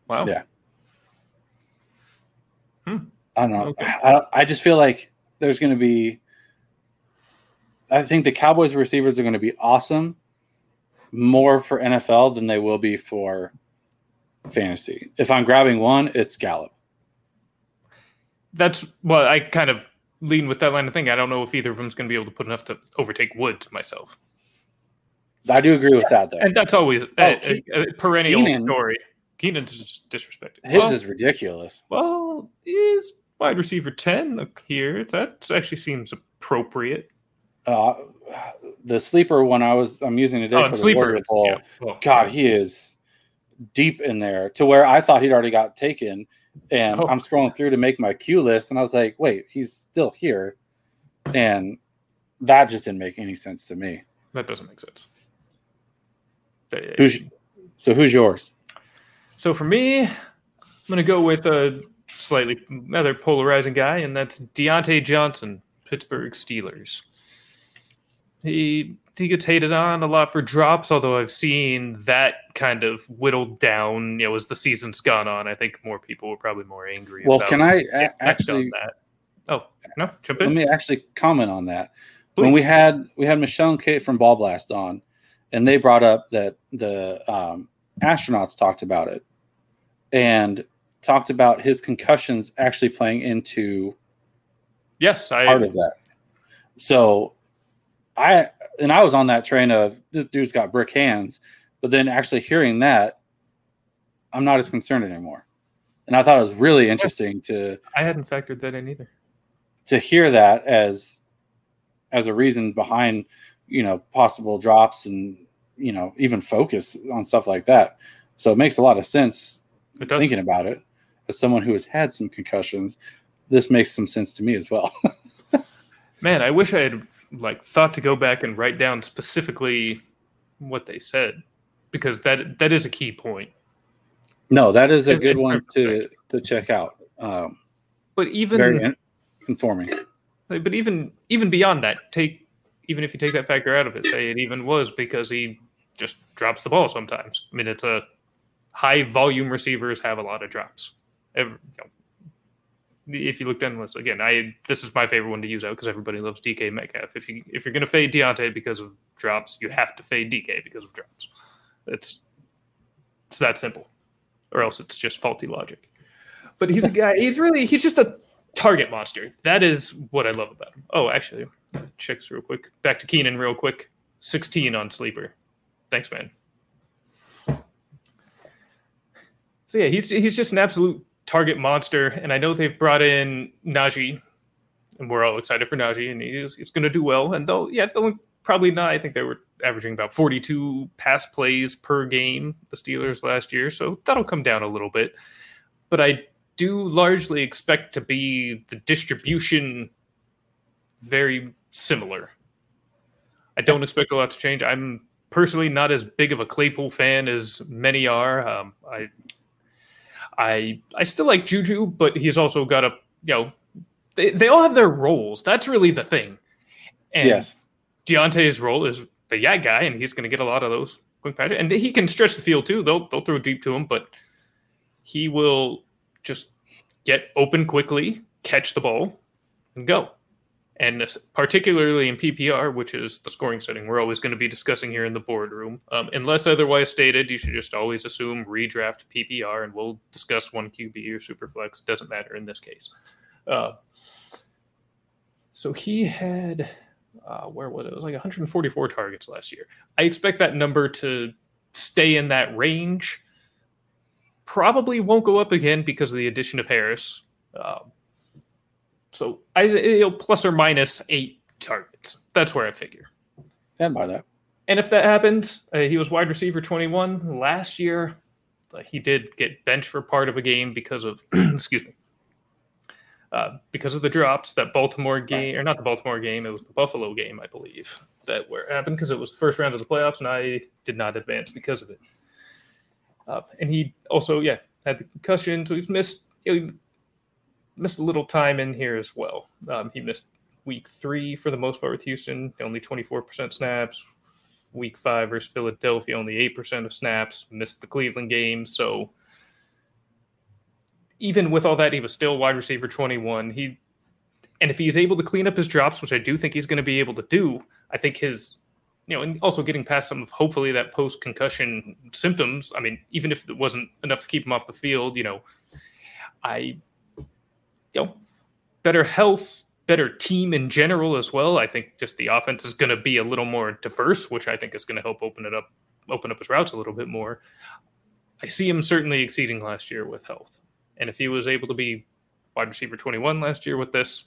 Wow. Yeah. Hmm. I don't know. Okay. I, don't- I just feel like there's going to be. I think the Cowboys receivers are going to be awesome, more for NFL than they will be for fantasy. If I'm grabbing one, it's Gallup. That's well, I kind of lean with that line of thinking. I don't know if either of them's going to be able to put enough to overtake Woods myself, I do agree with that though. and that's always a, Oh, a- a perennial Keenan- story. Keenan's just disrespected. His well, is ridiculous. well, is wide receiver ten look here? That actually seems appropriate. Uh, the sleeper one I was I'm using today Oh, for the sleeper. Warrior Bowl. yeah, well, God, he is deep in there to where I thought he'd already got taken. And Oh. I'm scrolling through to make my queue list, and I was like, wait, he's still here. And that just didn't make any sense to me. that doesn't make sense. Who's so who's yours? So for me, I'm going to go with a slightly another polarizing guy, and that's Diontae Johnson, Pittsburgh Steelers. He he gets hated on a lot for drops, although I've seen that kind of whittled down. You know, as the season's gone on, I think more people were probably more angry. Well, can I actually that? Oh no, jump in. let me actually comment on that. When we had we had Michelle and Kate from Ball Blast on, and they brought up that the um, astronauts talked about it, and talked about his concussions actually playing into yes, I part of that. So I and I was on that train of this dude's got brick hands, but then actually hearing that, I'm not as concerned anymore. And I thought it was really interesting to I hadn't factored that in either. to hear that as as a reason behind you know possible drops and you know even focus on stuff like that. So it makes a lot of sense It does. thinking about it as someone who has had some concussions. This makes some sense to me as well. Man, I wish I had like thought to go back and write down specifically what they said because that that is a key point. No, that is a good one to to check out. Um, But even very in- informing. but even even beyond that, take even if you take that factor out of it, say it even was because he just drops the ball sometimes. I mean, it's a high volume receivers have a lot of drops. Every, you know, if you look down the list again, I this is my favorite one to use out because everybody loves DK Metcalf. If you if you're gonna fade Diontae because of drops, you have to fade DK because of drops. It's it's that simple, or else it's just faulty logic. But he's a guy. He's really he's just a target monster. That is what I love about him. Oh, actually, checks real quick. Back to Keenan real quick. 16 on sleeper. Thanks, man. So yeah, he's he's just an absolute target monster, and I know they've brought in Najee, and we're all excited for Najee, and he's, he's going to do well. And though, yeah, they'll probably not. I think they were averaging about 42 pass plays per game, the Steelers last year, so that'll come down a little bit. But I do largely expect to be the distribution very similar. I don't expect a lot to change. I'm personally not as big of a Claypool fan as many are. Um, I, I, I still like Juju, but he's also got a you know, they, they all have their roles. That's really the thing. And yes. Diontae's role is the yeah guy, and he's going to get a lot of those quick passes, and he can stretch the field too. They'll they'll throw deep to him, but he will just get open quickly, catch the ball, and go. And particularly in PPR, which is the scoring setting we're always going to be discussing here in the boardroom, um, unless otherwise stated, you should just always assume redraft PPR, and we'll discuss one QB or superflex. Doesn't matter in this case. Uh, so he had uh, where was it? It was like 144 targets last year. I expect that number to stay in that range. Probably won't go up again because of the addition of Harris. Um, so I you know, plus or minus eight targets. That's where I figure. And by that. And if that happens, uh, he was wide receiver 21 last year. Uh, he did get benched for part of a game because of excuse me uh, because of the drops that Baltimore game, or not the Baltimore game, it was the Buffalo game, I believe, that where it happened because it was the first round of the playoffs, and I did not advance because of it. Uh, and he also, yeah, had the concussion, so he's missed you know, missed a little time in here as well. Um, he missed week three for the most part with Houston, only 24% snaps. Week five versus Philadelphia, only 8% of snaps. Missed the Cleveland game, so even with all that, he was still wide receiver 21. He and if he's able to clean up his drops, which I do think he's going to be able to do, I think his you know, and also getting past some of hopefully that post concussion symptoms. I mean, even if it wasn't enough to keep him off the field, you know, I you know, better health, better team in general as well. I think just the offense is going to be a little more diverse, which I think is going to help open it up, open up his routes a little bit more. I see him certainly exceeding last year with health. And if he was able to be wide receiver 21 last year with this,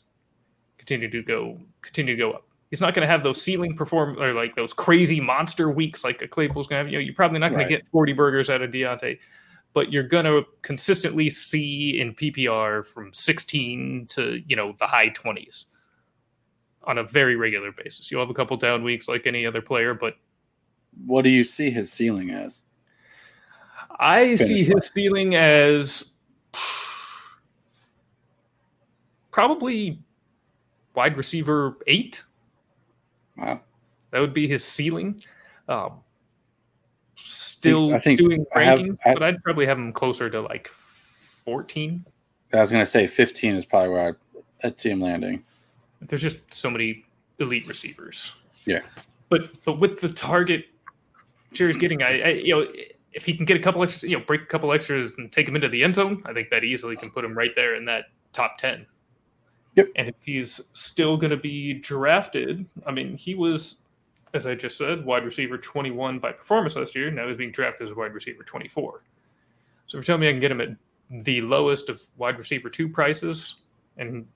continue to go continue to go up. He's not going to have those ceiling perform or like those crazy monster weeks like a Claypool's going to have. You know, you're probably not going right. to get 40 burgers out of Diontae, but you're going to consistently see in PPR from 16 to you know the high 20s on a very regular basis. You'll have a couple down weeks like any other player, but what do you see his ceiling as? I Finish see his ceiling as probably wide receiver eight. Wow. That would be his ceiling. Um, still I think, doing rankings, have, I, but I'd probably have him closer to like 14. I was going to say 15 is probably where I'd, I'd see him landing. There's just so many elite receivers. Yeah. But but with the target Jerry's getting, I, I you know if he can get a couple extras, you know, break a couple extras and take him into the end zone, I think that easily can put him right there in that top 10. Yep. And if he's still going to be drafted, I mean, he was, as I just said, wide receiver 21 by performance last year. Now he's being drafted as wide receiver 24. So if you're telling me I can get him at the lowest of wide receiver two prices, and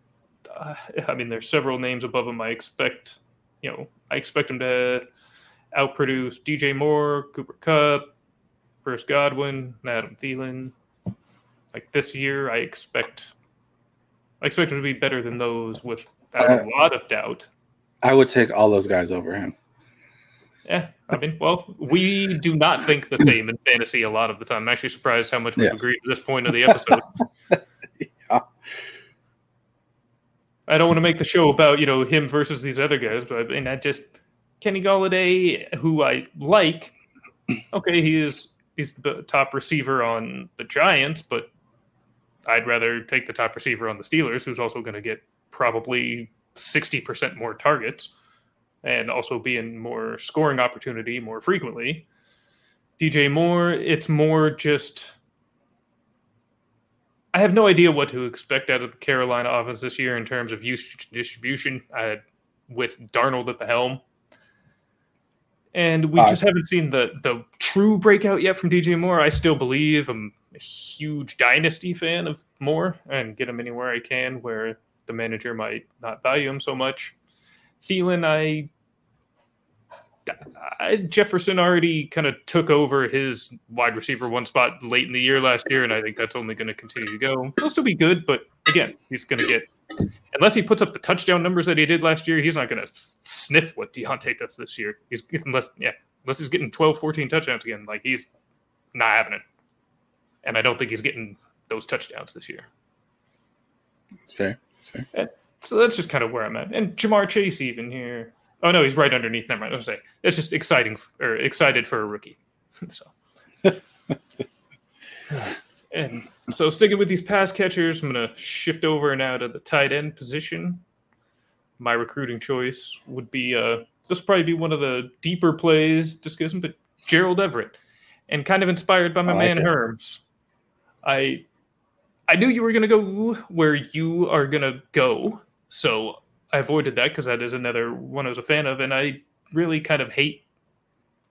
uh, I mean, there's several names above him. I expect, you know, I expect him to outproduce DJ Moore, Cooper Kupp, Chris Godwin, Adam Thielen. Like this year, I expect I expect him to be better than those without a lot of doubt. I would take all those guys over him. Yeah, I mean, well, we do not think the same in fantasy a lot of the time. I'm actually surprised how much we've yes. agreed at this point of the episode. yeah. I don't want to make the show about you know him versus these other guys, but I and mean, I just Kenny Golladay, who I like. Okay, he is he's the top receiver on the Giants, but I'd rather take the top receiver on the Steelers, who's also going to get probably 60% more targets and also be in more scoring opportunity more frequently. DJ Moore, it's more just. I have no idea what to expect out of the Carolina offense this year in terms of usage and distribution. I with Darnold at the helm. And we Uh, just haven't seen the the true breakout yet from DJ Moore. I still believe I'm a huge dynasty fan of Moore and get him anywhere I can where the manager might not value him so much. Thielen, I, I Jefferson already kind of took over his wide receiver one spot late in the year last year, and I think that's only going to continue to go. He'll still be good, but again, he's going to get unless he puts up the touchdown numbers that he did last year, he's not going to sniff what Diontae does this year. He's unless yeah, unless he's getting 12, 14 touchdowns again, like he's not having it. And I don't think he's getting those touchdowns this year. It's fair. It's fair. So that's just kind of where I'm at. And Ja'Marr Chase even here. Oh no, he's right underneath. Never mind. I was say it's just exciting or excited for a rookie. so and so sticking with these pass catchers, I'm gonna shift over now to the tight end position. My recruiting choice would be uh this probably be one of the deeper plays discussing, but Gerald Everett. And kind of inspired by my like man it. Herms. I I knew you were gonna go where you are gonna go. So I avoided that because that is another one I was a fan of, and I really kind of hate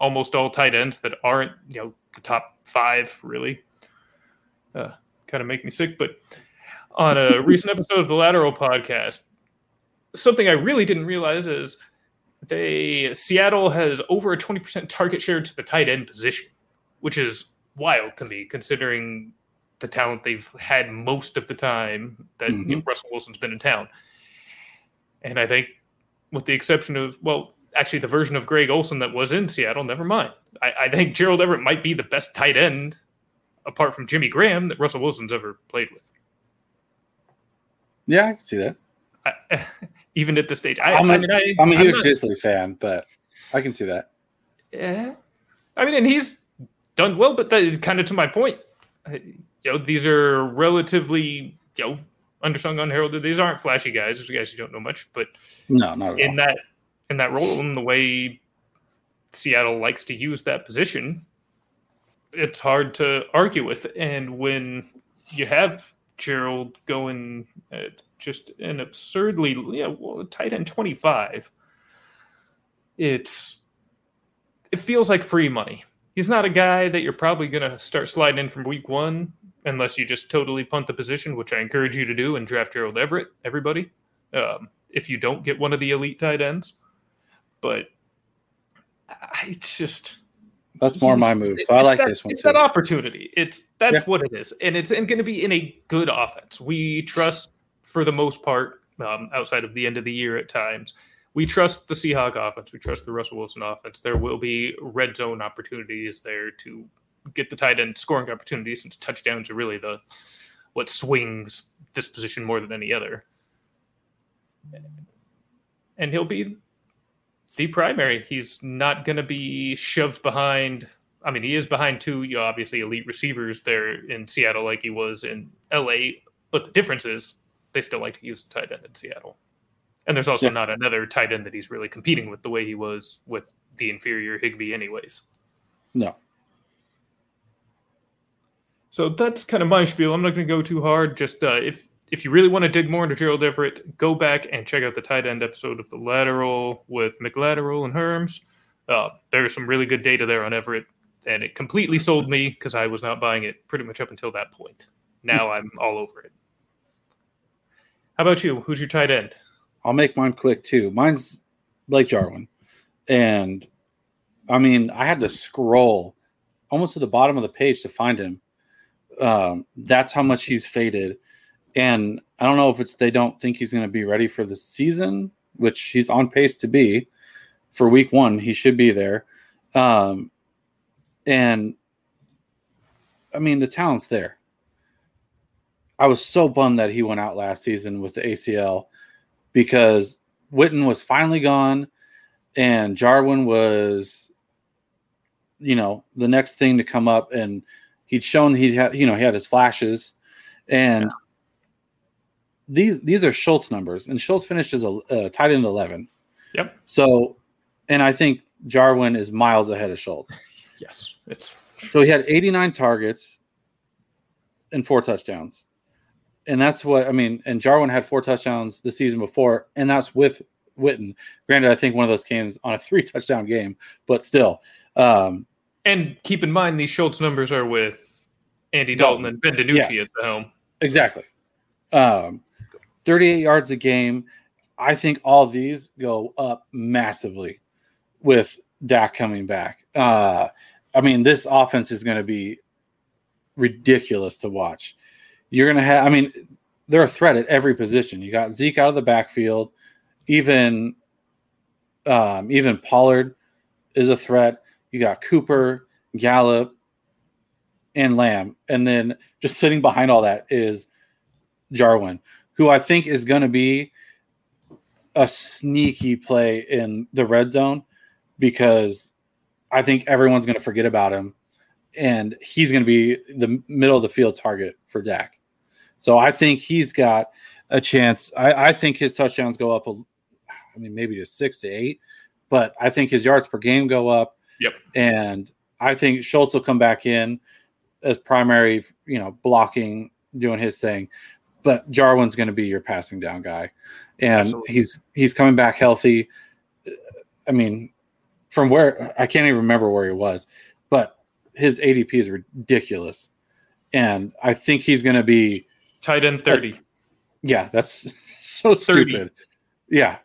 almost all tight ends that aren't, you know, the top five really. Uh, kind of make me sick. But on a recent episode of the Lateral podcast, something I really didn't realize is they Seattle has over a 20% target share to the tight end position, which is wild to me considering the talent they've had most of the time that you know, Russell Wilson's been in town. And I think, with the exception of, well, actually, the version of Greg Olsen that was in Seattle, never mind. I, I think Gerald Everett might be the best tight end, apart from Jimmy Graham, that Russell Wilson's ever played with. Yeah, I can see that. I, even at this stage, I, I'm I a- mean, I, I'm a huge Dissly fan, but I can see that. Yeah, I mean, and he's done well, but that kind of to my point. I- You know, these are relatively you know undersung, unheralded. These aren't flashy guys. These are guys you don't know much, but No, not in all. that in that role, in the way Seattle likes to use that position, it's hard to argue with. And when you have Gerald going at just an absurdly, yeah, well, tight end twenty five, it's it feels like free money. He's not a guy that you're probably going to start sliding in from week one unless you just totally punt the position, which I encourage you to do and draft Gerald Everett, everybody. Um, if you don't get one of the elite tight ends. But I just That's more my move. So I like that- this one It's too. that opportunity. It's that's Yeah. what it is, and it's going to be in a good offense. We trust for the most part, um, outside of the end of the year at times. We trust the Seahawk offense. We trust the Russell Wilson offense. There will be red zone opportunities there to get the tight end scoring opportunities, since touchdowns are really the what swings this position more than any other. And he'll be the primary. He's not going to be shoved behind. I mean, he is behind two, you know, obviously elite receivers there in Seattle, like he was in LA. But the difference is they still like to use the tight end in Seattle. And there's also Yeah. not another tight end that he's really competing with the way he was with the inferior Higbee, anyways. No. So that's kind of my spiel. I'm not going to go too hard. Just uh, if if you really want to dig more into Gerald Everett, go back and check out the tight end episode of the Lateral with McLateral and Herms. Uh, there's some really good data there on Everett, and it completely sold me because I was not buying it pretty much up until that point. Now I'm all over it. How about you? Who's your tight end? I'll make mine quick too. Mine's Blake Jarwin. And I mean, I had to scroll almost to the bottom of the page to find him. Um, that's how much he's faded. And I don't know if it's they don't think he's going to be ready for the season, which he's on pace to be for week one. He should be there. Um, and I mean, the talent's there. I was so bummed that he went out last season with the ACL because Witten was finally gone and Jarwin was, you know, the next thing to come up. And he'd shown he had, you know, he had his flashes. And these these are Schultz numbers, and Schultz finishes a uh, tight end 11. Yep. So, and I think Jarwin is miles ahead of Schultz. Yes, it's So he had 89 targets and four touchdowns. And that's what I mean. And Jarwin had four touchdowns the season before, and that's with Witten. Granted, I think one of those games on a three touchdown game, but still. Um, And keep in mind, these Schultz numbers are with Andy Dalton and Ben DiNucci Yes. at the helm. Exactly. Um, 38 yards a game. I think all these go up massively with Dak coming back. Uh, I mean, this offense is going to be ridiculous to watch. You're going to have, I mean, they're a threat at every position. You got Zeke out of the backfield, even, um, even Pollard is a threat. You got Cooper, Gallup, and Lamb. And then just sitting behind all that is Jarwin, who I think is going to be a sneaky play in the red zone because I think everyone's going to forget about him and he's going to be the middle of the field target for Dak. So I think he's got a chance. I, I think his touchdowns go up, a, I mean, maybe to six to eight, but I think his yards per game go up. Yep. And I think Schultz will come back in as primary, you know, blocking, doing his thing. But Jarwin's going to be your passing down guy, and Absolutely. he's he's coming back healthy. I mean, from where I can't even remember where he was, but his ADP is ridiculous, and I think he's going to be Tight end 30. yeah, that's so 30. stupid. Yeah,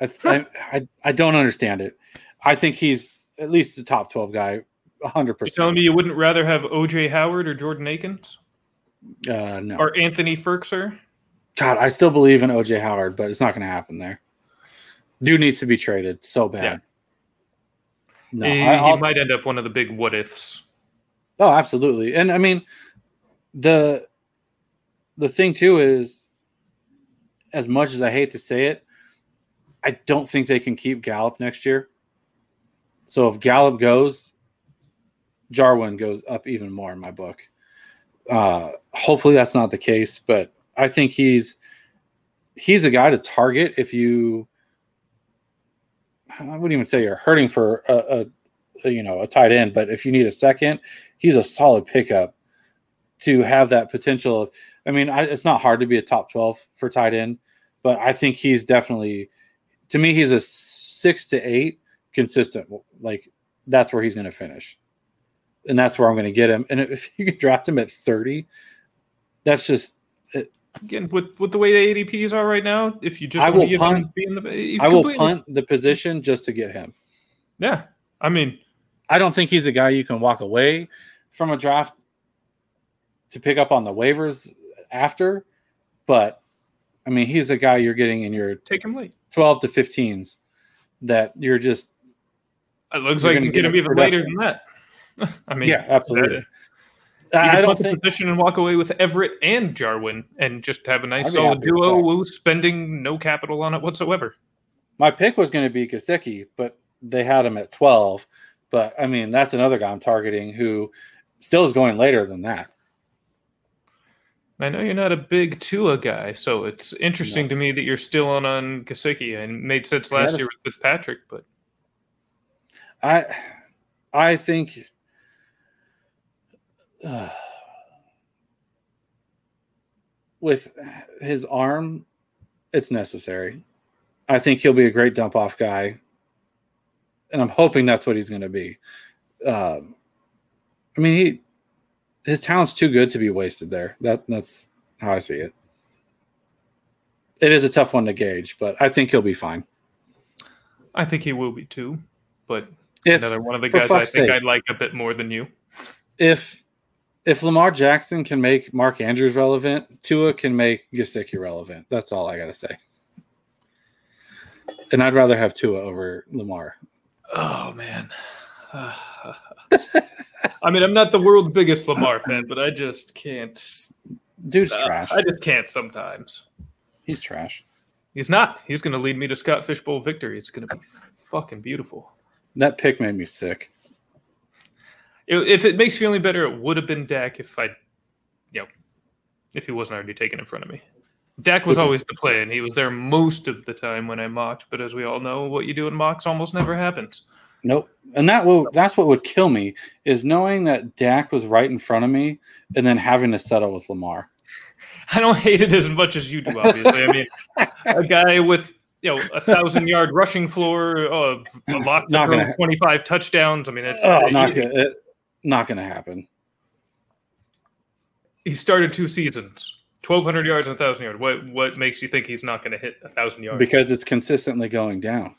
I I I don't understand it. I think he's at least the top twelve guy, hundred You're telling me you wouldn't rather have OJ Howard or Jordan Akins Uh, no, or Anthony Firkser? God, I still believe in OJ Howard, but it's not going to happen there. Dude needs to be traded so bad. No, he, I, he might end up one of the big what ifs. oh, absolutely. And I mean, the the thing too is, as much as I hate to say it, I don't think they can keep Gallup next year. So if Gallup goes, Jarwin goes up even more in my book. Uh, hopefully that's not the case, but I think he's he's a guy to target if you. I wouldn't even say you're hurting for a, a, a you know a tight end, but if you need a second, he's a solid pickup to have that potential. Of, I mean, I, it's not hard to be a top twelve for tight end, but I think he's definitely, to me, he's a six to eight consistent. Like that's where he's going to finish, and that's where I'm going to get him. And if you can draft him at thirty, that's just Again, with, with the way the ADPs are right now, if you just I want to will punt- be in the, I will completely- punt the position just to get him. Yeah, I mean, I don't think he's a guy you can walk away from a draft to pick up on the waivers after, but I mean, he's a guy you're getting in your take him late. 12 to 15s that you're just, It looks You're like gonna you can get get him a even later than that. I mean, yeah, absolutely. uh, I don't think, position and walk away with Everett and Jarwin and just have a nice I'd solid duo who's spending no capital on it whatsoever. my pick was going to be Gesicki, but they had him at 12. But I mean, that's another guy I'm targeting who still is going later than that. I know you're not a big Tua guy, so it's interesting to me that you're still on on Gesicki. And made sense last Yeah, year with Fitzpatrick, but I I think uh, with his arm, it's necessary. I think he'll be a great dump off guy, and I'm hoping that's what he's going to be. Um, I mean, he his talent's too good to be wasted there. That that's how I see it. It is a tough one to gauge, but I think he'll be fine. I think he will be too. But If another one of the guys I think sake. I'd like a bit more than you. if if Lamar Jackson can make Mark Andrews relevant, Tua can make Gesicki relevant. That's all I gotta say. And I'd rather have Tua over Lamar. Oh man. I mean, I'm not the world's biggest Lamar fan, but I just can't. Dude's uh, trash. I just can't sometimes. He's trash. He's not. He's going to lead me to Scott Fish Bowl victory. It's going to be fucking beautiful. That pick made me sick. If it makes you feeling better, it would have been Dak if I, you know, if he wasn't already taken in front of me. Dak was always the play, and he was there most of the time when I mocked. But as we all know, what you do in mocks almost never happens. Nope. And that will that's what would kill me is knowing that Dak was right in front of me and then having to settle with Lamar. I don't hate it as much as you do, obviously. I mean, a guy with you know a thousand yard rushing floor, uh, a lot Not gonna- throw 25 touchdowns. I mean, it's Oh, not gonna, it, not gonna happen. he started two seasons, 1,200 yards and 1,000 yards. What what makes you think he's not going to hit a thousand yards? Because it's consistently going down.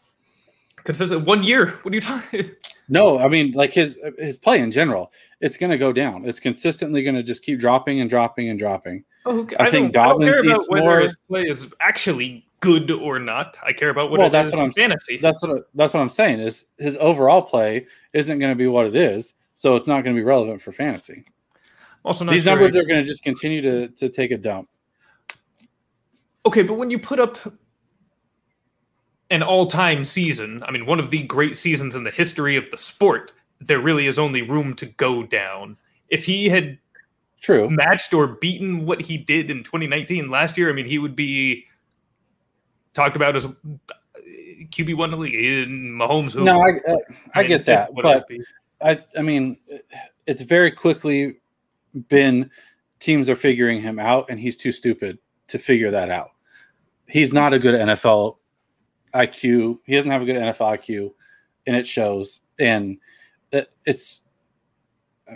Consistent one year. What are you talking? No, I mean like his his play in general, it's going to go down. It's consistently going to just keep dropping and dropping and dropping. Oh, okay. I think I care Dobbins needs whether more- his play is actually good or not. I care about what Well, it that's is what I'm- fantasy. That's what that's what I'm saying is his overall play isn't going to be what it is, so it's not going to be relevant for fantasy. also, not These sure numbers he- are going to just continue to to take a dump. okay, but when you put up an all-time season, I mean, one of the great seasons in the history of the sport, there really is only room to go down. If he had True. matched or beaten what he did in 2019 last year, I mean, he would be talked about as uh, QB one in the league. In Mahomes, who No, I uh, I mean, get that, what it would but. I I mean, it's very quickly been teams are figuring him out, and he's too stupid to figure that out. He's not a good NFL IQ. He doesn't have a good NFL IQ, and it shows. And it, it's uh,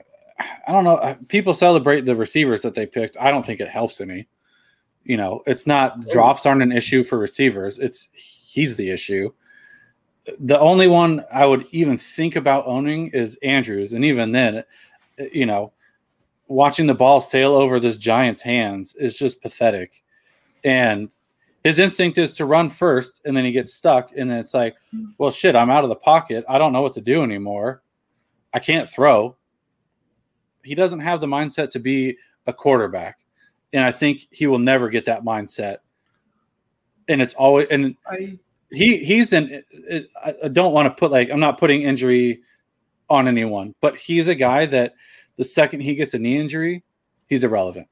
I don't know. Uh, people celebrate the receivers that they picked. I don't think it helps any. You know, it's not drops aren't an issue for receivers. It's he's the issue. The only one I would even think about owning is Andrews, and even then, you know, watching the ball sail over this giant's hands is just pathetic. And his instinct is to run first, and then he gets stuck, and then it's like, hmm. well, shit, I'm out of the pocket. I don't know what to do anymore. I can't throw. He doesn't have the mindset to be a quarterback, and I think he will never get that mindset. And it's always and I he he's in. I I don't want to put like I'm not putting injury on anyone, but he's a guy that the second he gets a knee injury, he's irrelevant.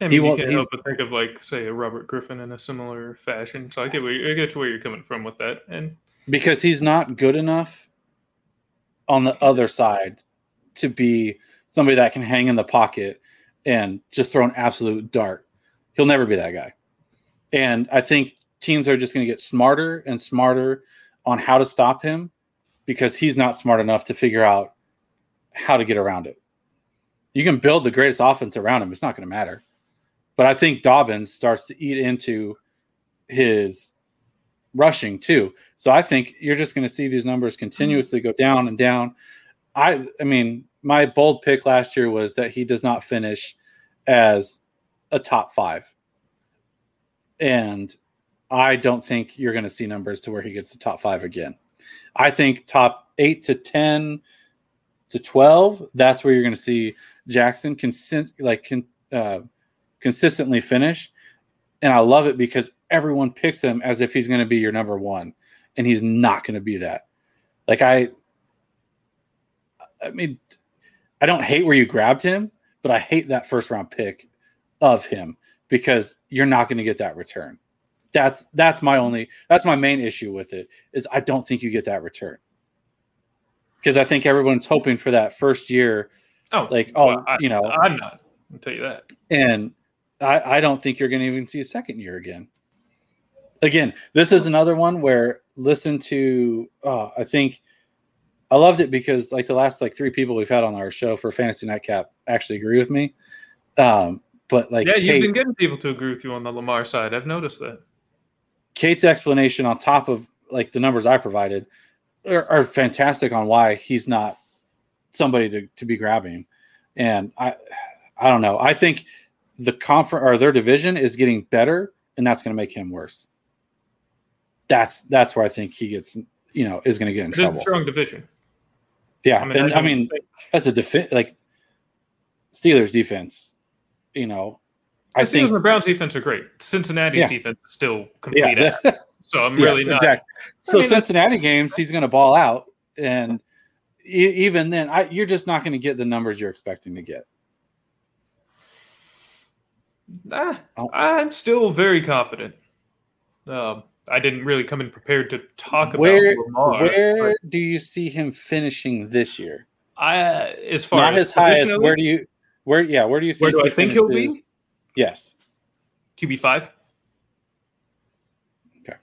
I He mean, you won't- can't help but think of like, say, a Robert Griffin in a similar fashion. So I get where you, I get where you're coming from with that. And because he's not good enough on the other side to be somebody that can hang in the pocket and just throw an absolute dart. He'll never be that guy. And I think teams are just going to get smarter and smarter on how to stop him because he's not smart enough to figure out how to get around it. You can build the greatest offense around him, it's not going to matter. But I think Dobbins starts to eat into his rushing too. So I think you're just going to see these numbers continuously go down and down. I I mean, my bold pick last year was that he does not finish as a top 5. And I don't think you're going to see numbers to where he gets the top 5 again. I think top 8 to 10 to 12, that's where you're going to see Jackson consent like uh, consistently finish. And I love it because everyone picks him as if he's going to be your number one, and he's not going to be that. Like I, I mean, I don't hate where you grabbed him, but I hate that first round pick of him because you're not going to get that return. That's that's my only that's my main issue with it is I don't think you get that return because I think everyone's hoping for that first year, oh, like oh well, I, you know, I'm not. I'll tell you that. and I, I don't think you're going to even see a second year again. Again, this is another one where listen to. Uh, I think I loved it because like the last like three people we've had on our show for Fantasy Nightcap actually agree with me. Um, but like Yeah, Kate, you've been getting people to agree with you on the Lamar side. I've noticed that. Kate's explanation on top of like the numbers I provided are, are fantastic on why he's not somebody to, to be grabbing. And I I don't know. I think the conference or their division is getting better, and that's going to make him worse. That's that's where I think he gets you know is going to get in It is a trouble. strong division. Yeah, I mean, and I mean as a defense like Steelers defense, you know, I Steelers think and the Browns defense are great. Cincinnati's Yeah. defense is still complete. yeah, ass. So I'm Yes, really not. exactly. So mean, Cincinnati games, he's going to ball out, and even then, I, you're just not going to get the numbers you're expecting to get. Ah, Oh. I'm still very confident. Um, I didn't really come in prepared to talk about Where Lamar. where do you see him finishing this year? I, as far Not as as high as where do you where yeah where do you think Where do I think he'll be? Yes, QB five. Okay.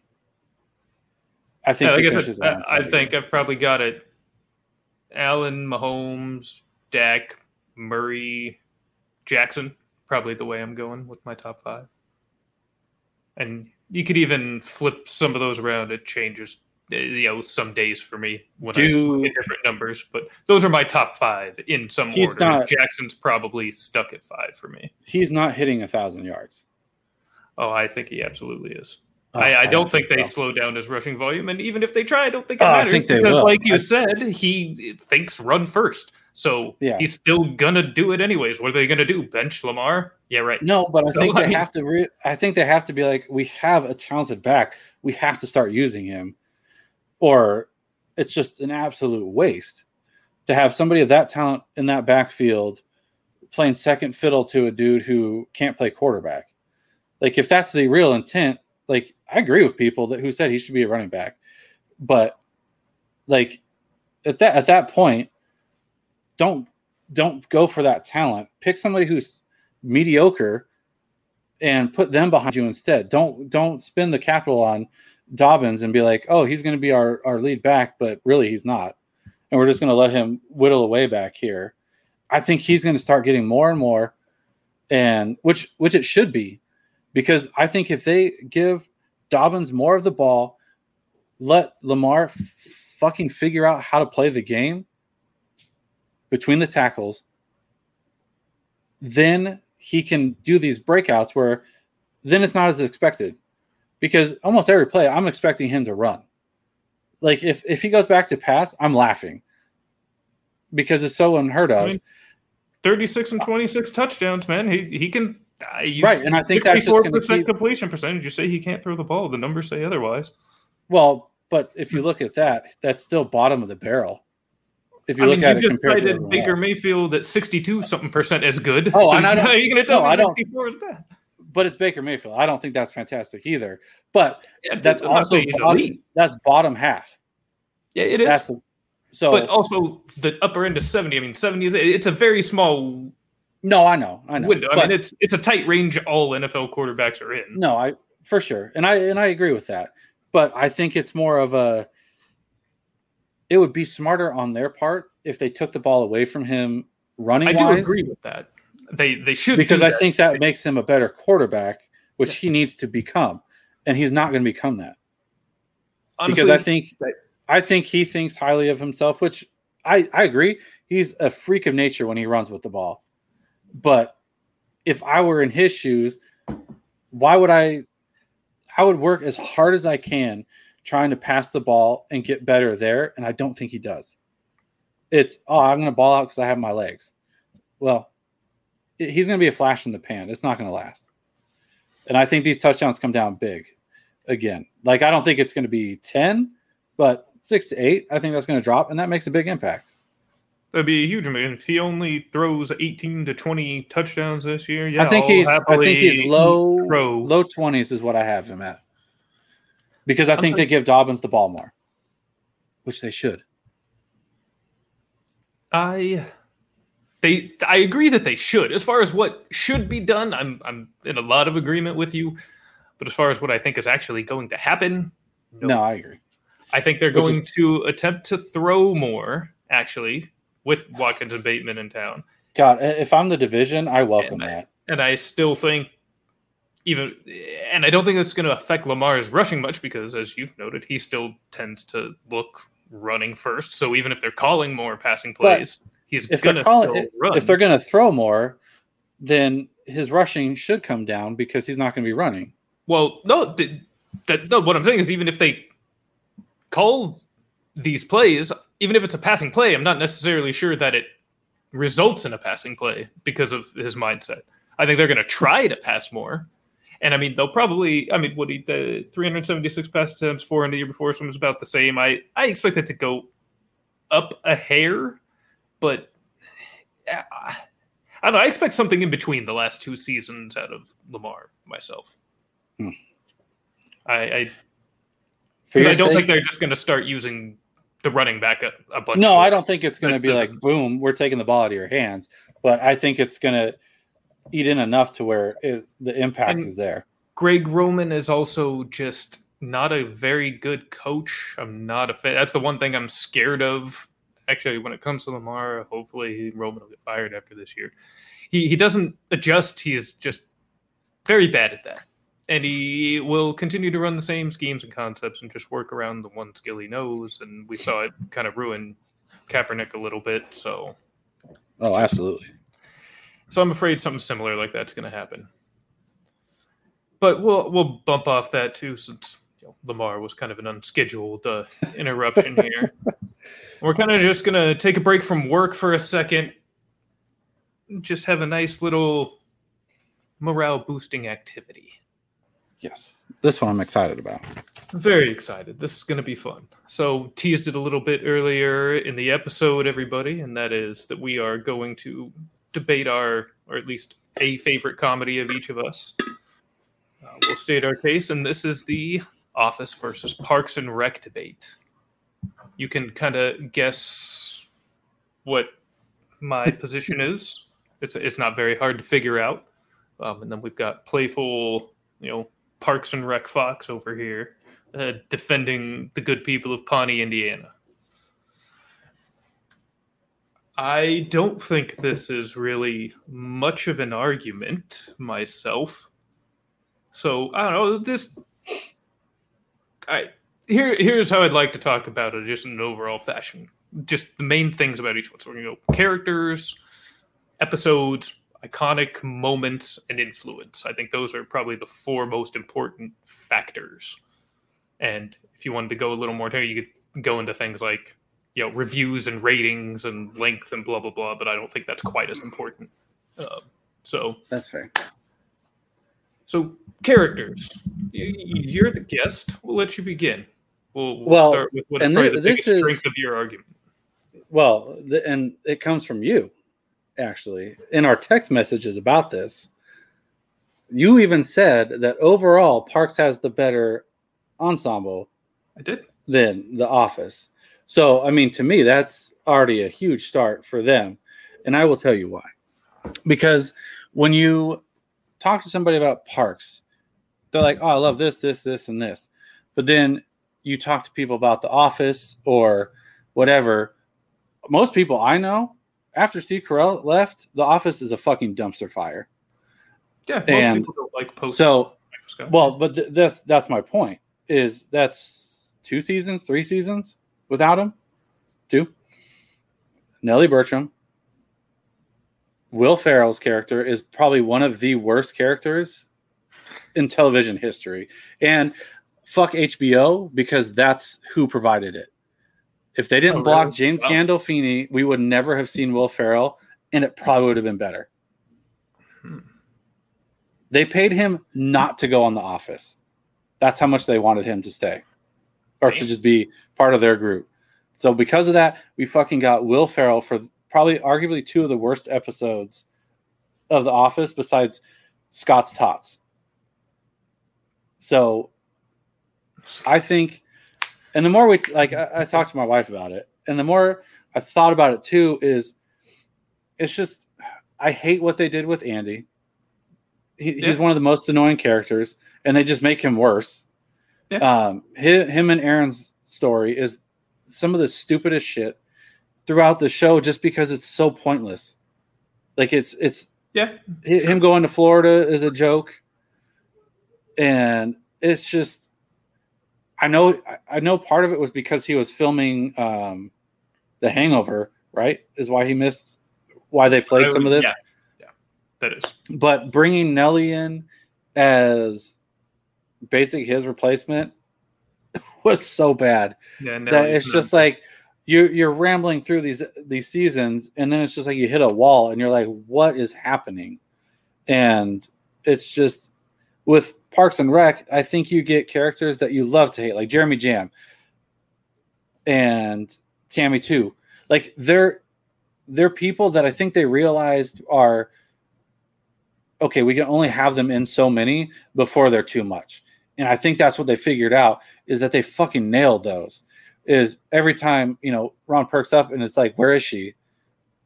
I think Yeah, like I, said, I, I think I've probably got it. Allen, Mahomes, Dak, Murray, Jackson. Probably the way I'm going with my top five. And you could even flip some of those around. It changes, uh, you know, some days for me when I Do- at different numbers. But those are my top five in some He's order. not- Jackson's probably stuck at five for me. he's not hitting a thousand yards. Oh, I think he absolutely is. Oh, I, I, don't think, they so. slow down his rushing volume, and even if they try, I don't think it Oh, I matters think they because, will. like you I- said, he thinks run first, so Yeah. he's still gonna do it anyways. What are they gonna do? Bench Lamar? Yeah, right. No, but I So, think I they mean- have to. Re- I think they have to be like, we have a talented back. We have to start using him, or it's just an absolute waste to have somebody of that talent in that backfield playing second fiddle to a dude who can't play quarterback. Like, if that's the real intent, like I agree with people that who said he should be a running back, but like at that at that point, don't don't go for that talent. Pick somebody who's mediocre and put them behind you instead. Don't don't spend the capital on Dobbins and be like, oh, he's going to be our our lead back, but really he's not, and we're just going to let him whittle away back here. I think he's going to start getting more and more, and which which it should be, because I think if they give Dobbins more of the ball, let Lamar f- fucking figure out how to play the game between the tackles, then he can do these breakouts where then it's not as expected. Because almost every play, I'm expecting him to run. Like if if he goes back to pass, I'm laughing because it's so unheard of. I mean, Thirty-six and twenty-six touchdowns, man. He he can. Uh, Right, and I think that's just gonna 54% keep- completion percentage. You say he can't throw the ball. The numbers say otherwise. well, but if you look at that, that's still bottom of the barrel. If you I look mean, at you it just compared to cited Baker. Mayfield at sixty-two something percent as good. Oh, so and I don't- how are you going to tell no, me sixty-four is bad? but it's Baker Mayfield. I don't think that's fantastic either. But Yeah, that's also bottom, that's bottom half. Yeah, it is. That's the, so. but also the upper end is 70 i mean 70 is it's a very small no, I know, I know. window i but- mean it's it's a tight range all nfl quarterbacks are in No, I for sure, and I and I agree with that. But I think it's more of a. It would be smarter on their part if they took the ball away from him running. i do wise, agree with that they they should because I that. think that makes him a better quarterback, which he needs to become, and he's not going to become that Honestly, because I think I think he thinks highly of himself, which I I agree. He's a freak of nature when he runs with the ball, but if I were in his shoes, why would I? I would work as hard as I can trying to pass the ball and get better there, and I don't think he does. It's oh, I'm going to ball out because I have my legs. Well, it- he's going to be a flash in the pan. It's not going to last. And I think these touchdowns come down big again. Like I don't think it's going to be 10, but 6 to 8, I think that's going to drop and that makes a big impact. that'd be a huge amount if he only throws 18 to 20 touchdowns this year yeah I think I'll he's I think he's low throw. low 20s is what I have him at. Because I think they give Dobbins the ball more, which they should. i they i agree that they should as far as what should be done i'm i'm in a lot of agreement with you but as far as what i think is actually going to happen No, I agree. I think they're going is- to attempt to throw more, actually, with Watkins and Bateman in town. God, if I'm the division, I welcome And I- that. And I still think, even, and I don't think it's going to affect Lamar's rushing much because, as you've noted, he still tends to look running first. So even if they're calling more passing plays, he's If going to if, run. if they're going to throw more, then his rushing should come down because he's not going to be running. Well, no, th- no. What I'm saying is, even if they call these plays, even if it's a passing play, I'm not necessarily sure that it results in a passing play because of his mindset. I think they're going to try to pass more, and I mean they'll probably. I mean, what he the 376 pass attempts, four in the year before, so it was about the same. I I expect it to go up a hair, but. uh, I don't know. I expect something in between the last two seasons out of Lamar myself. Hmm. I, I For because your I don't sake- think they're just going to start using the running back a, a bunch. No. I don't think it's going to That be like boom, we're taking the ball out of your hands. But I think it's going to eat in enough to where it, the impact And- is there. Greg Roman is also just not a very good coach. I'm not a fan. That's the one thing I'm scared of. Actually, when it comes to Lamar, hopefully Roman will get fired after this year. He he doesn't adjust. He's just very bad at that, and he will continue to run the same schemes and concepts and just work around the one skill he knows. And we saw it kind of ruin Kaepernick a little bit. So, Oh, absolutely. So I'm afraid something similar like that's going to happen. But we'll we'll bump off that too, since you know, Lamar was kind of an unscheduled uh, interruption here. We're kind of just going to take a break from work for a second, just have a nice little morale boosting activity. Yes. This one I'm excited about. Very excited. This is going to be fun. So, teased it a little bit earlier in the episode, everybody, and that is that we are going to debate our, or at least a favorite comedy of each of us. Uh, we'll state our case, and this is the Office versus Parks and Rec debate. You can kind of guess what my position is. It's it's not very hard to figure out. Um, and then we've got playful, you know, Parks and Rec Fox over here uh, defending the good people of Pawnee, Indiana. I don't think this is really much of an argument myself. So I don't know. This, I here here's how I'd like to talk about it, just in an overall fashion. Just the main things about each one. So we're gonna go characters, episodes, iconic moments, and influence. I think those are probably the four most important factors. And if you wanted to go a little more, you could go into things like you know reviews and ratings and length and blah blah blah. But I don't think that's quite as important. Uh, so That's fair. so characters, you're the guest. We'll let you begin. We'll, we'll Well, start with what's probably the biggest is- strength of your argument. Well, th- and it comes from you, actually, in our text messages about this. You even said that overall, Parks has the better ensemble I did. than The Office. So, I mean, to me, that's already a huge start for them. And I will tell you why. Because when you talk to somebody about Parks, they're like, oh, I love this, this, this, and this. But then you talk to people about The Office or whatever. Most people I know, after Steve Carell left, The Office is a fucking dumpster fire. Yeah, most And people don't like post. So, well, but th- that's that's my point. Is that's two seasons, three seasons without him? Two. Nellie Bertram. Will Ferrell's character is probably one of the worst characters in television history, and fuck HBO because that's who provided it. If they didn't Oh, block really? James Wow. Gandolfini, we would never have seen Will Ferrell, and it probably would have been better. Hmm. They paid him not to go on The Office. That's how much they wanted him to stay or to just be part of their group. So because of that, we fucking got Will Ferrell for probably arguably two of the worst episodes of The Office besides Scott's Tots. So I think, and the more we like, I, I talked to my wife about it, and the more I thought about it too, is it's just I hate what they did with Andy. He, Yeah. He's one of the most annoying characters, and they just make him worse. Yeah. Um, him, him and Erin's story is some of the stupidest shit throughout the show, just because it's so pointless. Like it's it's yeah, hi- him going to Florida is a joke, and it's just. I know. I- know part of it was because he was filming um, The Hangover, right? Is why he missed. Why they played some of this, Yeah, yeah, that is. but bringing Nellie in as basically his replacement was so bad. Yeah, that it's just like you're you're rambling through these these seasons and then it's just like you hit a wall and you're like what is happening? And it's just with parks and rec i think you get characters that you love to hate like Jeremy Jamm and Tammy Two. Like they're they're people that i think they realized are okay we can only have them in so many before they're too much and i think that's what they figured out is that they fucking nailed those is every time you know Ron perks up and it's like, where is she?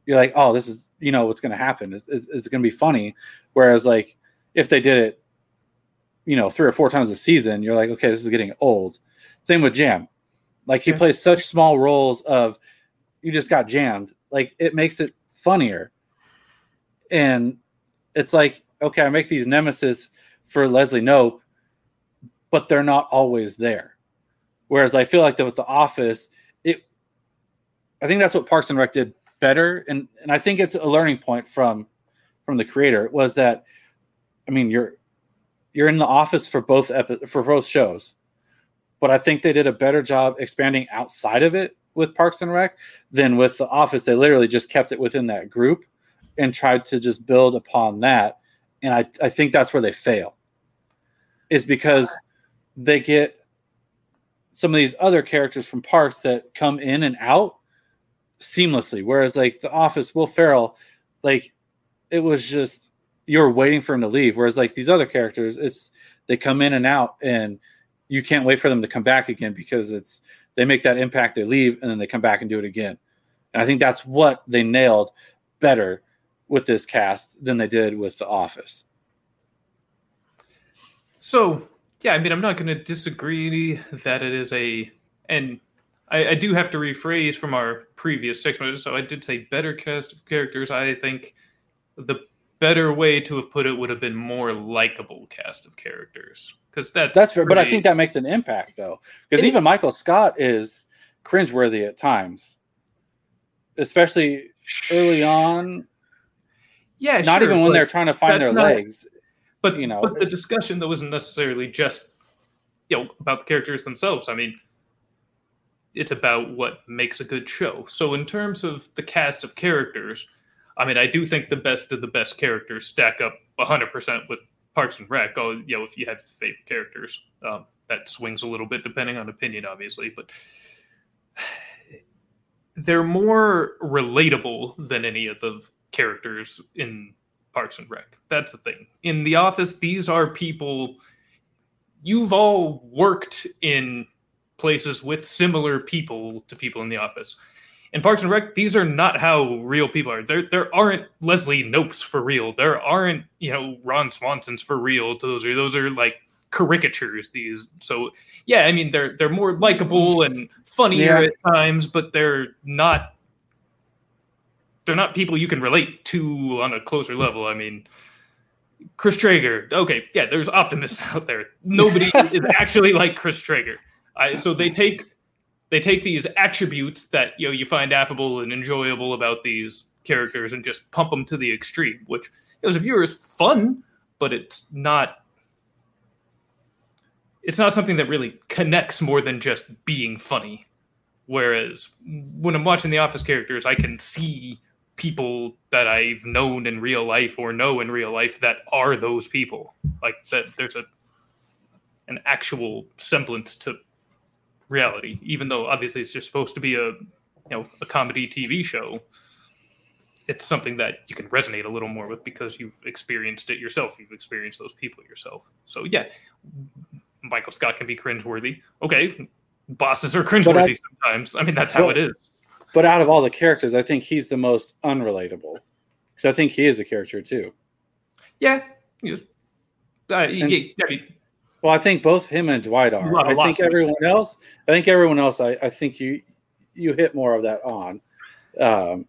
You're like, oh, this is you know what's going to happen. It's, it's, it's going to be funny. Whereas like if they did it, you know, three or four times a season, you're like, okay, this is getting old. Same with Jamm. Like he Yeah. plays such small roles of you just got jammed. Like it makes it funnier. And it's like, okay, I make these nemesis for Leslie Knope, but they're not always there. Whereas I feel like that with The Office, it I think that's what Parks and Rec did better. And and I think it's a learning point from from the creator was that I mean you're you're in the office for both epi- for both shows. But I think they did a better job expanding outside of it with Parks and Rec than with The Office. They literally just kept it within that group and tried to just build upon that. And I, I think that's where they fail. Is because they get some of these other characters from Parks that come in and out seamlessly. Whereas like The Office, Will Ferrell, like it was just you're waiting for him to leave. Whereas like these other characters, it's they come in and out and you can't wait for them to come back again because it's they make that impact, they leave, and then they come back and do it again. And I think that's what they nailed better with this cast than they did with The Office. So yeah, I mean, I'm not going to disagree that it is a, and I, I do have to rephrase from our previous six minutes. So I did say better cast of characters. I think the better way to have put it would have been more likable cast of characters because that's That's fair, but I think that makes an impact though, because even Michael Scott is cringeworthy at times, especially early on. yeah, Not sure, even when they're trying to find their not- legs. But you know, but the discussion that wasn't necessarily just you know about the characters themselves. I mean, it's about what makes a good show. So in terms of the cast of characters, I mean, I do think the best of the best characters stack up 100% with Parks and Rec. Oh, you know, if you have favorite characters, um, that swings a little bit depending on opinion, obviously, but they're more relatable than any of the characters in Parks and Rec. That's the thing. In The Office, these are people you've all worked in places with similar people to people in The Office. In Parks and Rec, these are not how real people are. There, there aren't Leslie Knopes for real. There aren't, you know, Ron Swansons for real. Those are those are like caricatures. These, so yeah, I mean, they're they're more likable and funnier Yeah. at times, but they're not they're not people you can relate to on a closer level. I mean, Chris Traeger. Okay, yeah, there's optimists out there. Nobody is actually like Chris Traeger. I, so they take they take these attributes that you know you find affable and enjoyable about these characters and just pump them to the extreme, which as a viewer is fun, but it's not it's not something that really connects more than just being funny. Whereas when I'm watching the Office characters, I can see people that I've known in real life or know in real life that are those people. Like that there's a an actual semblance to reality, even though obviously it's just supposed to be a you know a comedy TV show. It's something that you can resonate a little more with because you've experienced it yourself. You've experienced those people yourself. So yeah, Michael Scott can be cringeworthy. Okay, bosses are cringeworthy sometimes. I mean that's how Well- it is. But out of all the characters, I think he's the most unrelatable because I think he is a character too. Yeah. Uh, you And- get- I mean, Well, I think both him and Dwight are. I think everyone else. I think everyone else. I, I think you you hit more of that on. Um,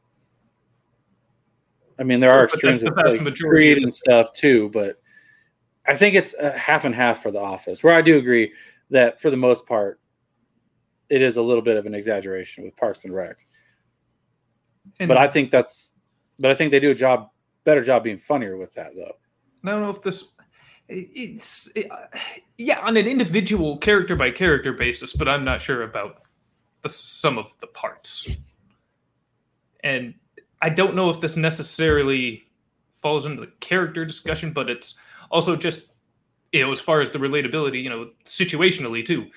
I mean, there Sure, are extremes of like Creed and stuff too, but I think it's a half and half for The Office. Where I do agree that for the most part, it is a little bit of an exaggeration with Parks and Rec. And But I think that's, but I think they do a job better job being funnier with that though. I don't know if this it's it, yeah on an individual character by character basis, but I'm not sure about the sum of the parts. And I don't know if this necessarily falls into the character discussion, but it's also just you know as far as the relatability, you know, situationally too.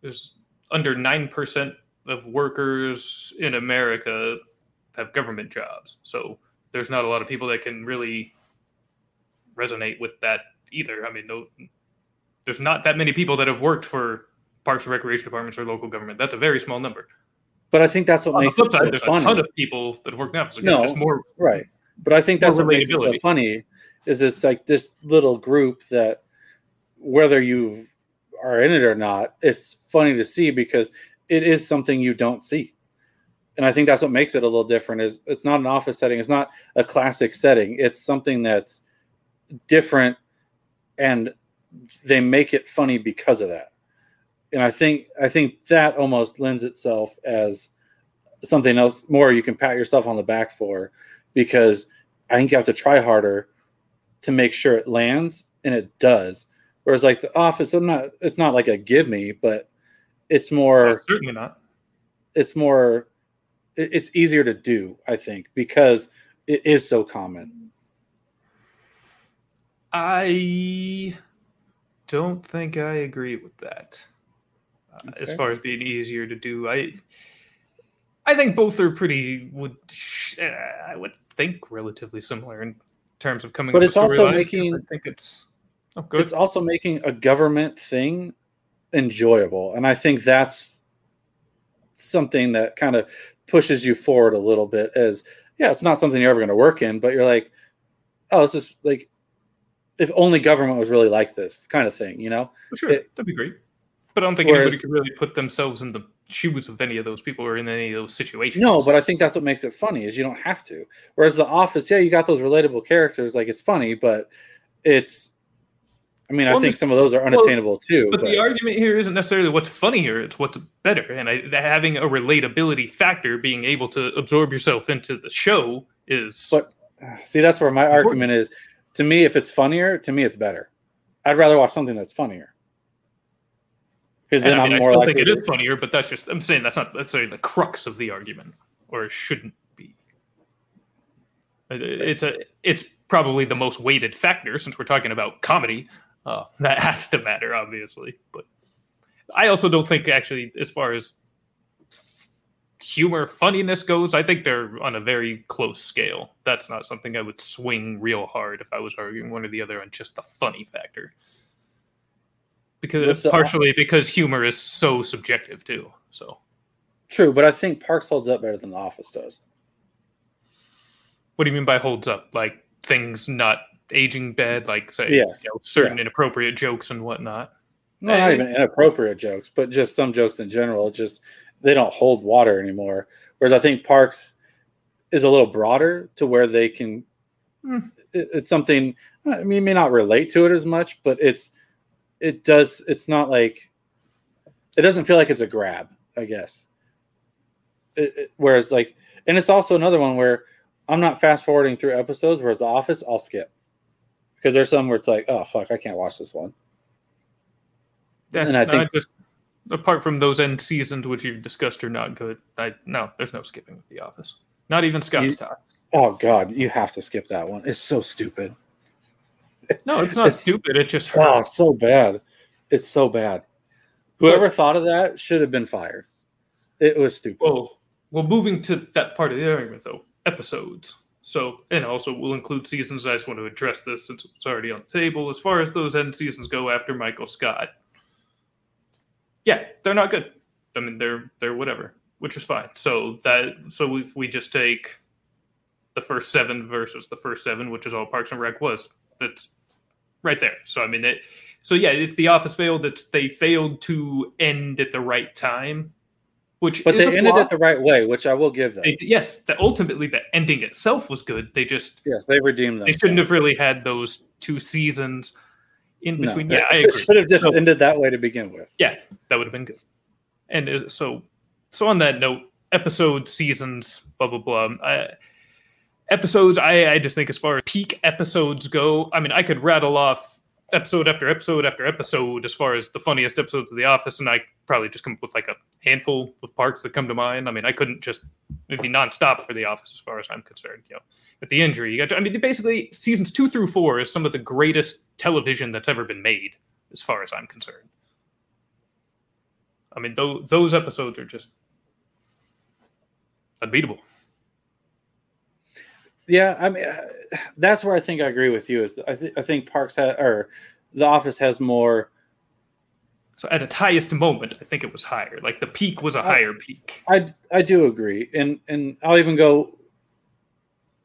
There's under nine percent of workers in America have government jobs, so there's not a lot of people that can really resonate with that either. I mean, no, there's not that many people that have worked for parks and recreation departments or local government. That's a very small number. But I think that's what On the makes flip it side, so there's funny. a ton of people that have worked in office. No. just more. Right. But I think that's what makes it so funny is it's like this little group that whether you are in it or not, it's funny to see because it is something you don't see. And I think that's what makes it a little different is it's not an office setting, it's not a classic setting. It's something that's different and they make it funny because of that. And I think I think that almost lends itself as something else more you can pat yourself on the back for because I think you have to try harder to make sure it lands and it does. Whereas like the office, I'm not it's not like a give me, but it's more certainly not. it's more it's easier to do, I think, because it is so common. I don't think I agree with that. Uh, as far as being easier to do, I I think both are pretty would uh, I would think relatively similar in terms of coming. But up it's with also making- I think it's oh good. It's also making a government thing enjoyable. And I think that's something that kind of pushes you forward a little bit as yeah, it's not something you're ever going to work in, but you're like, oh, it's just like if only government was really like this kind of thing, you know? Oh, sure, it- that'd be great. But I don't think anybody Whereas- could really put themselves in the shoes of any of those people or in any of those situations. No, but I think that's what makes it funny is you don't have to. Whereas The Office, yeah, you got those relatable characters, like it's funny, but it's. I mean, I think some of those are well, unattainable too. But, But, the argument here isn't necessarily what's funnier; it's what's better. And I, having a relatability factor, being able to absorb yourself into the show, is But see, that's where my argument is. To me, if it's funnier, to me it's better. I'd rather watch something that's funnier. Because then I, mean, I'm I more still think it is funnier, but that's just I'm saying that's not necessarily the crux of the argument, or it shouldn't be. It's a it's probably the most weighted factor since we're talking about comedy. Uh, that has to matter, obviously. But I also don't think actually, as far as humor funniness goes, I think they're on a very close scale. That's not something I would swing real hard if I was arguing one or the other on just the funny factor. Because the- partially because humor is so subjective too. So True, but I think Parks holds up better than The Office does. what do you mean by holds up? Like things not aging bed, like say Yes. you know, certain inappropriate jokes and whatnot. No, not even inappropriate jokes, but just some jokes in general. Just they don't hold water anymore. Whereas I think Parks is a little broader to where they can. Hmm. it- it's something. I mean, you may not relate to it as much, but it's it does. It's not like it doesn't feel like it's a grab. I guess. It, it- whereas like, and it's also another one where I'm not fast forwarding through episodes. Whereas The Office, I'll skip because there's some where it's like, oh fuck, I can't watch this one. Yeah, And I think- just apart from those end seasons which you've discussed are not good. I no, there's no skipping with The Office. Not even Scott's Tots. Oh God, you have to skip that one. It's so stupid. No, it's not It's- stupid. It just Oh, hurts. it's so bad. It's so bad. Whoever thought of that should have been fired. It was stupid. Well, well, moving to that part of the argument though, episodes. So, and also we'll include seasons. I just want to address this since it's already on the table. As far as those end seasons go after Michael Scott, yeah, they're not good. I mean, they're they're whatever, which is fine. So that so if we just take the first seven versus the first seven, which is all Parks and Rec was, that's right there. So I mean, it. So yeah, if The Office failed, it's they failed to end at the right time, which but they ended it the right way, which I will give them. They- yes, the, ultimately the ending itself was good. They just yes, they redeemed them. they shouldn't have really had those two seasons in between. it- yeah, I agree. should have just So- ended that way to begin with. Yeah, that would have been good. And uh, so, so on that note, episodes, seasons, blah blah blah. I, episodes, I I just think as far as peak episodes go, I mean, I could rattle off episode after episode after episode as far as the funniest episodes of The Office, and I probably just come up with like a handful of parts that come to mind. I mean, I couldn't just it'd be nonstop for The Office as far as I'm concerned. You know, with the injury, you got. I mean, basically, seasons two through four is some of the greatest television that's ever been made, as far as I'm concerned. I mean, those those episodes are just unbeatable. Yeah, I mean, that's where I think I agree with you. Is I, th- I think Parks ha- or The Office has more. So at its highest moment, I think it was higher. Like the peak was a higher peak. I I do agree, and and I'll even go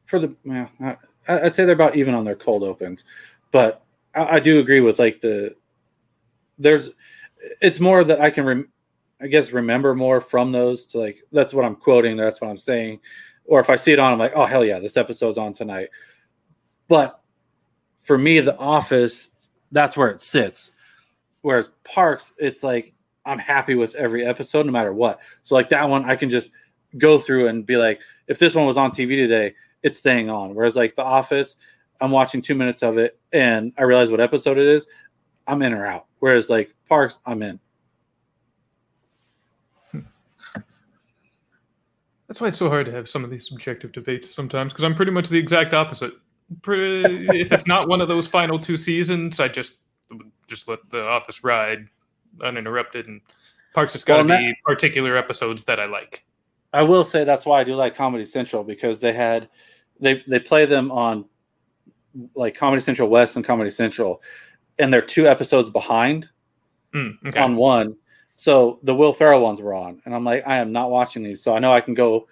for the. Well, not, I- I'd say they're about even on their cold opens, but I, I do agree with like the there's it's more that I can rem, I guess remember more from those to like that's what I'm quoting, that's what I'm saying. Or if I see it on, I'm like, oh hell yeah, this episode's on tonight. But for me, The Office, that's where it sits. Whereas Parks, it's like I'm happy with every episode no matter what. So like that one, I can just go through and be like, if this one was on TV today, it's staying on. Whereas like The Office, I'm watching two minutes of it and I realize what episode it is, I'm in or out. Whereas like Parks, I'm in. That's why it's so hard to have some of these subjective debates sometimes because I'm pretty much the exact opposite. Pretty, if it's not one of those final two seasons, I just just let the Office ride uninterrupted, and Parks has got to well, be that, particular episodes that I like. I will say that's why I do like Comedy Central because they had they they play them on like Comedy Central West and Comedy Central, and they're two episodes behind mm, okay. on one. So the Will Ferrell ones were on, and I'm like, I am not watching these. So I know I can go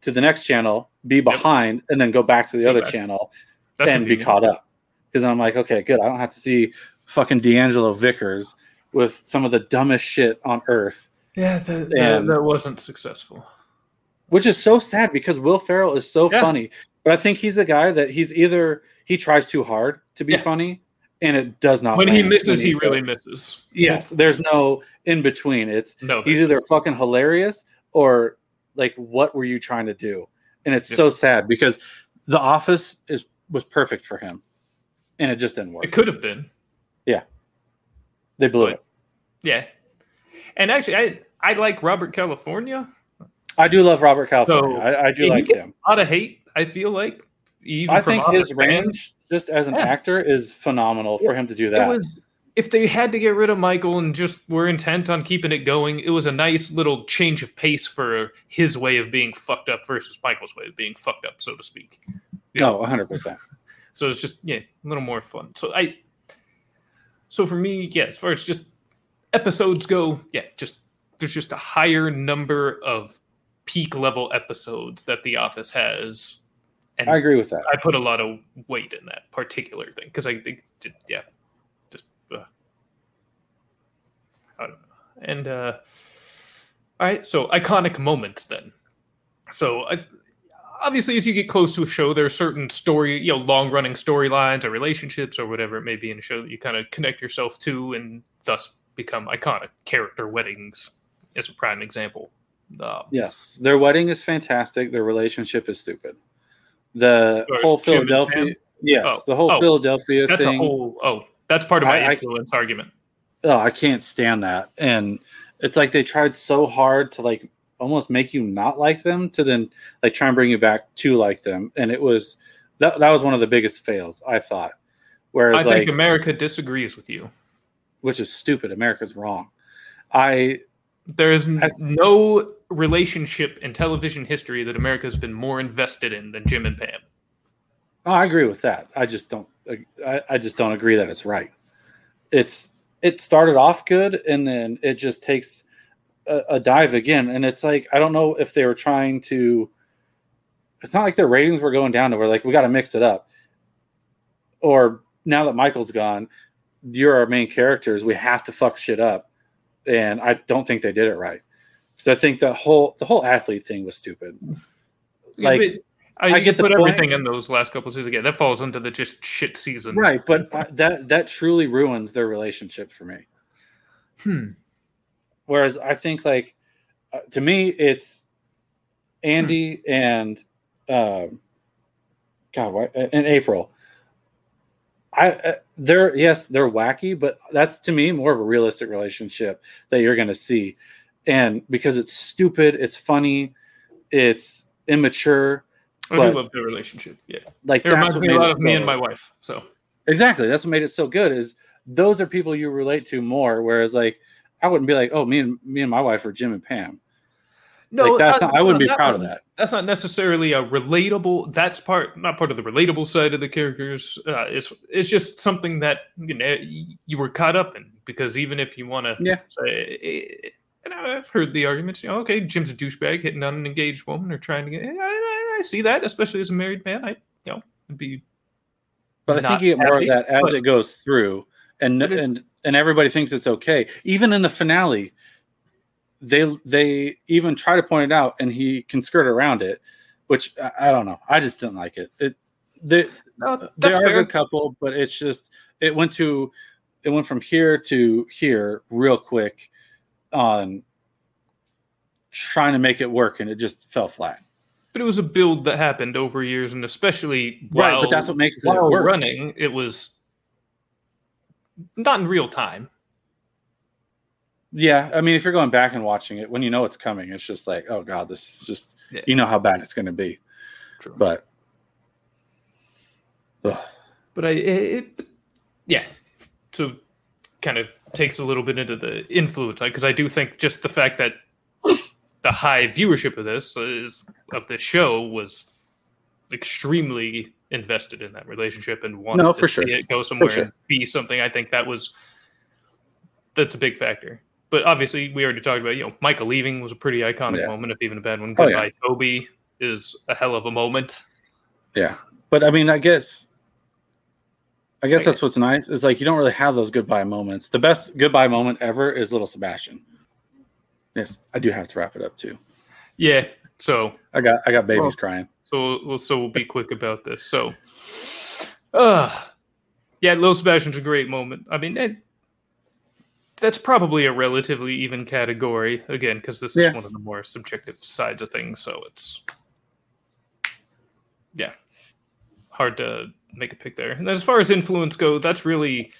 to the next channel, be behind, yep. and then go back to the other channel That's and be caught up. Because I'm like, okay, good. I don't have to see fucking Deangelo Vickers with some of the dumbest shit on earth. Yeah, that, that, that wasn't successful. Which is so sad because Will Ferrell is so yeah. funny, but I think he's a guy that he's either he tries too hard to be yeah. funny, and it does not. When he misses, he really misses. Yes, there's no in between. It's no, he's either fucking hilarious or like, what were you trying to do? And it's yeah. so sad because The Office is was perfect for him, and it just didn't work. It could have been. Yeah, they blew but, it. Yeah, and actually, I I like Robert California. I do love Robert California. So, I, I, do like him. A lot of hate. I feel like. Even I think his range, just as an yeah. actor, is phenomenal for him to do that. It was if they had to get rid of Michael and just were intent on keeping it going, it was a nice little change of pace for his way of being fucked up versus Michael's way of being fucked up, so to speak. No, one oh, hundred percent. So it's just yeah, a little more fun. So I, so for me, yeah, as far as just episodes go, yeah, just there's just a higher number of peak level episodes that The Office has. And I agree with that. I put a lot of weight in that particular thing because I think, yeah, Just, uh, I don't know. And uh, all right, so iconic moments then. So I, obviously, as you get close to a show, there are certain story, you know, long running storylines or relationships or whatever it may be in a show that you kind of connect yourself to and thus become iconic. Character weddings is a prime example. Um, yes, their wedding is fantastic. Their relationship is stupid. The oh, whole Philadelphia, yes, oh, the whole oh, Philadelphia that's thing. a whole. Oh, that's part of my I, influence I, argument oh, I can't stand that. And it's like they tried so hard to like almost make you not like them to then like try and bring you back to like them. And it was that that was one of the biggest fails, I thought. Whereas I think like, America disagrees with you. Which is stupid. America's wrong. I there is I, no relationship in television history that America has been more invested in than Jim and Pam. Oh, I agree with that. I just don't. I, I just don't agree that it's right. It's it started off good and then it just takes a, a, dive again. And it's like I don't know if they were trying to. It's not like their ratings were going down to where like we got to mix it up. Or now that Michael's gone, you're our main characters. We have to fuck shit up, and I don't think they did it right. Because I think the whole the whole Athlead thing was stupid. Like I, I get put everything in those last couple of seasons again. That falls into the just shit season, right? But that that truly ruins their relationship for me. Hmm. Whereas I think like uh, to me it's Andy hmm. and um, God, what in April. I uh, they're yes they're wacky, but that's to me more of a realistic relationship that you're going to see, and because it's stupid, it's funny, it's immature I but, do love their relationship. Yeah, like it reminds me a lot of so, me and my wife. So exactly, that's what made it so good. Is those are people you relate to more. Whereas like I wouldn't be like, oh, me and me and my wife are Jim and Pam. No, like, that's not, I wouldn't be proud of that. That's not necessarily a relatable. That's part, not part of the relatable side of the characters. Uh, it's it's just something that you know you were caught up in because even if you want to, yeah, say, and I've heard the arguments. You know, okay, Jim's a douchebag hitting on an engaged woman or trying to get. I, I, I see that, especially as a married man. I, you know, would be. But I think you get more of that as but, it goes through, and and and everybody thinks it's okay. Even in the finale, they they even try to point it out, and he can skirt around it, which I, I don't know. I just didn't like it. It they No, they are a good couple, but it's just it went to it went from here to here real quick on trying to make it work, and it just fell flat. But it was a build that happened over years, and especially Right, while, but that's what makes it while running. It was not in real time. Yeah, I mean, if you're going back and watching it, when you know it's coming, it's just like, oh god, this is just Yeah. you know how bad it's going to be. True. But ugh, but I it, yeah. So kind of takes a little bit into the influence because I do think just the fact that the high viewership of this is of this show was extremely invested in that relationship and wanted No, to for see it go somewhere sure. and be something. I think that was that's a big factor. But obviously, we already talked about you know Michael leaving was a pretty iconic Yeah. moment, if even a bad one. Oh, yeah. Goodbye, Toby is a hell of a moment. yeah. But I mean, I guess, I guess Like- that's what's nice is like you don't really have those goodbye moments. The best goodbye moment ever is little Sebastian. Yes, I do have to wrap it up too. Yeah. So I got I got babies Well- crying. So we'll so we'll be quick about this. So, uh yeah, little Sebastian's a great moment. I mean, it, that's probably a relatively even category again because this is Yeah. one of the more subjective sides of things. So it's yeah, hard to make a pick there. And as far as influence go, that's really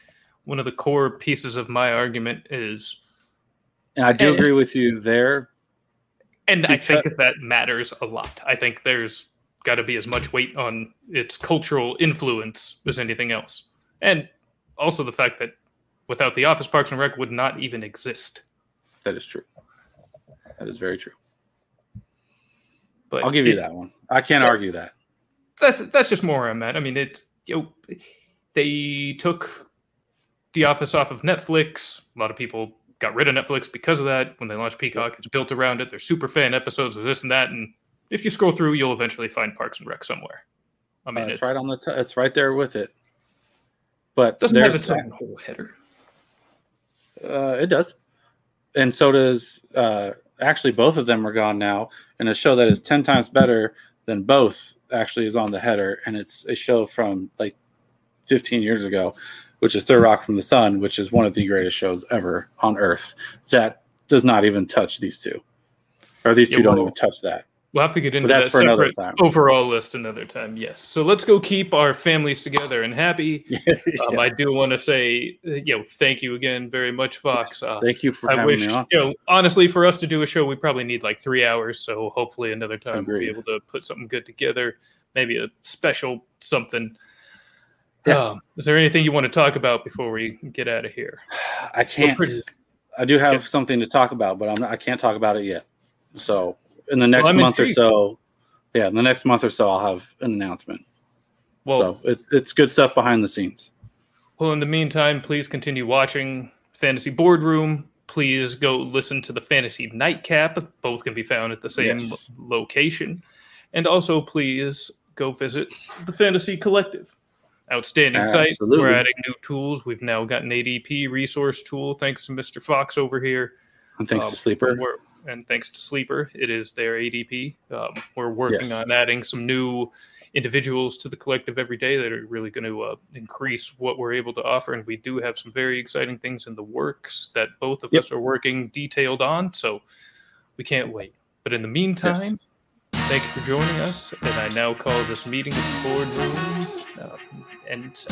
one of the core pieces of my argument is And I do And- agree with you there. And I think Because- that matters a lot. I think there's got to be as much weight on its cultural influence as anything else. And also the fact that without The Office, Parks and Rec would not even exist. That is true. That is very true. But I'll give you that one. I can't Yeah. argue that. That's that's just more where I'm at. I mean, it's you know, they took The Office off of Netflix. A lot of people got rid of Netflix because of that. When they launched Peacock, it's built around it. They're super fan episodes of this and that. And if you scroll through, you'll eventually find Parks and Rec somewhere. I mean, Uh, it's right on the. T- it's right there with it. But doesn't have there's- its own whole header. Uh, it does, and so does. Uh, actually, both of them are gone now, and a show that is ten times better than both actually is on the header, and it's a show from like fifteen years ago, which is Third Rock from the Sun, which is one of the greatest shows ever on Earth. That does not even touch these two, or these two Yeah, don't well, even touch that. We'll have to get into that's that separate time. overall list another time. Yes. So let's go keep our families together and happy. Um, I do want to say, uh, you know, thank you again very much, Fox. Uh, Thank you for I having wish, me on. you know, honestly, for us to do a show, we probably need like three hours. So hopefully, another time we'll be able to put something good together. Maybe a special something. Yeah. Um, is there anything you want to talk about before we get out of here? I can't. pretty- I do have Yeah. something to talk about, but I'm I can't talk about it yet. So in the next I'm month intrigued. or so, yeah, in the next month or so, I'll have an announcement. Well, so it's it's good stuff behind the scenes. Well, in the meantime, please continue watching Fantasy Boardroom. Please go listen to the Fantasy Nightcap. Both can be found at the same Yes. location. And also, please go visit the Fantasy Collective. Outstanding site. Absolutely. We're adding new tools. We've now got an ADP resource tool thanks to Mr. Fox over here. And thanks Um, to Sleeper. And thanks to Sleeper, it is their ADP. Um, we're working Yes. on adding some new individuals to the collective every day that are really going to uh, increase what we're able to offer. And we do have some very exciting things in the works that both of Yep. us are working detailed on. So we can't wait. But in the meantime, thank you for joining us. And I now call this meeting of the boardroom uh, and.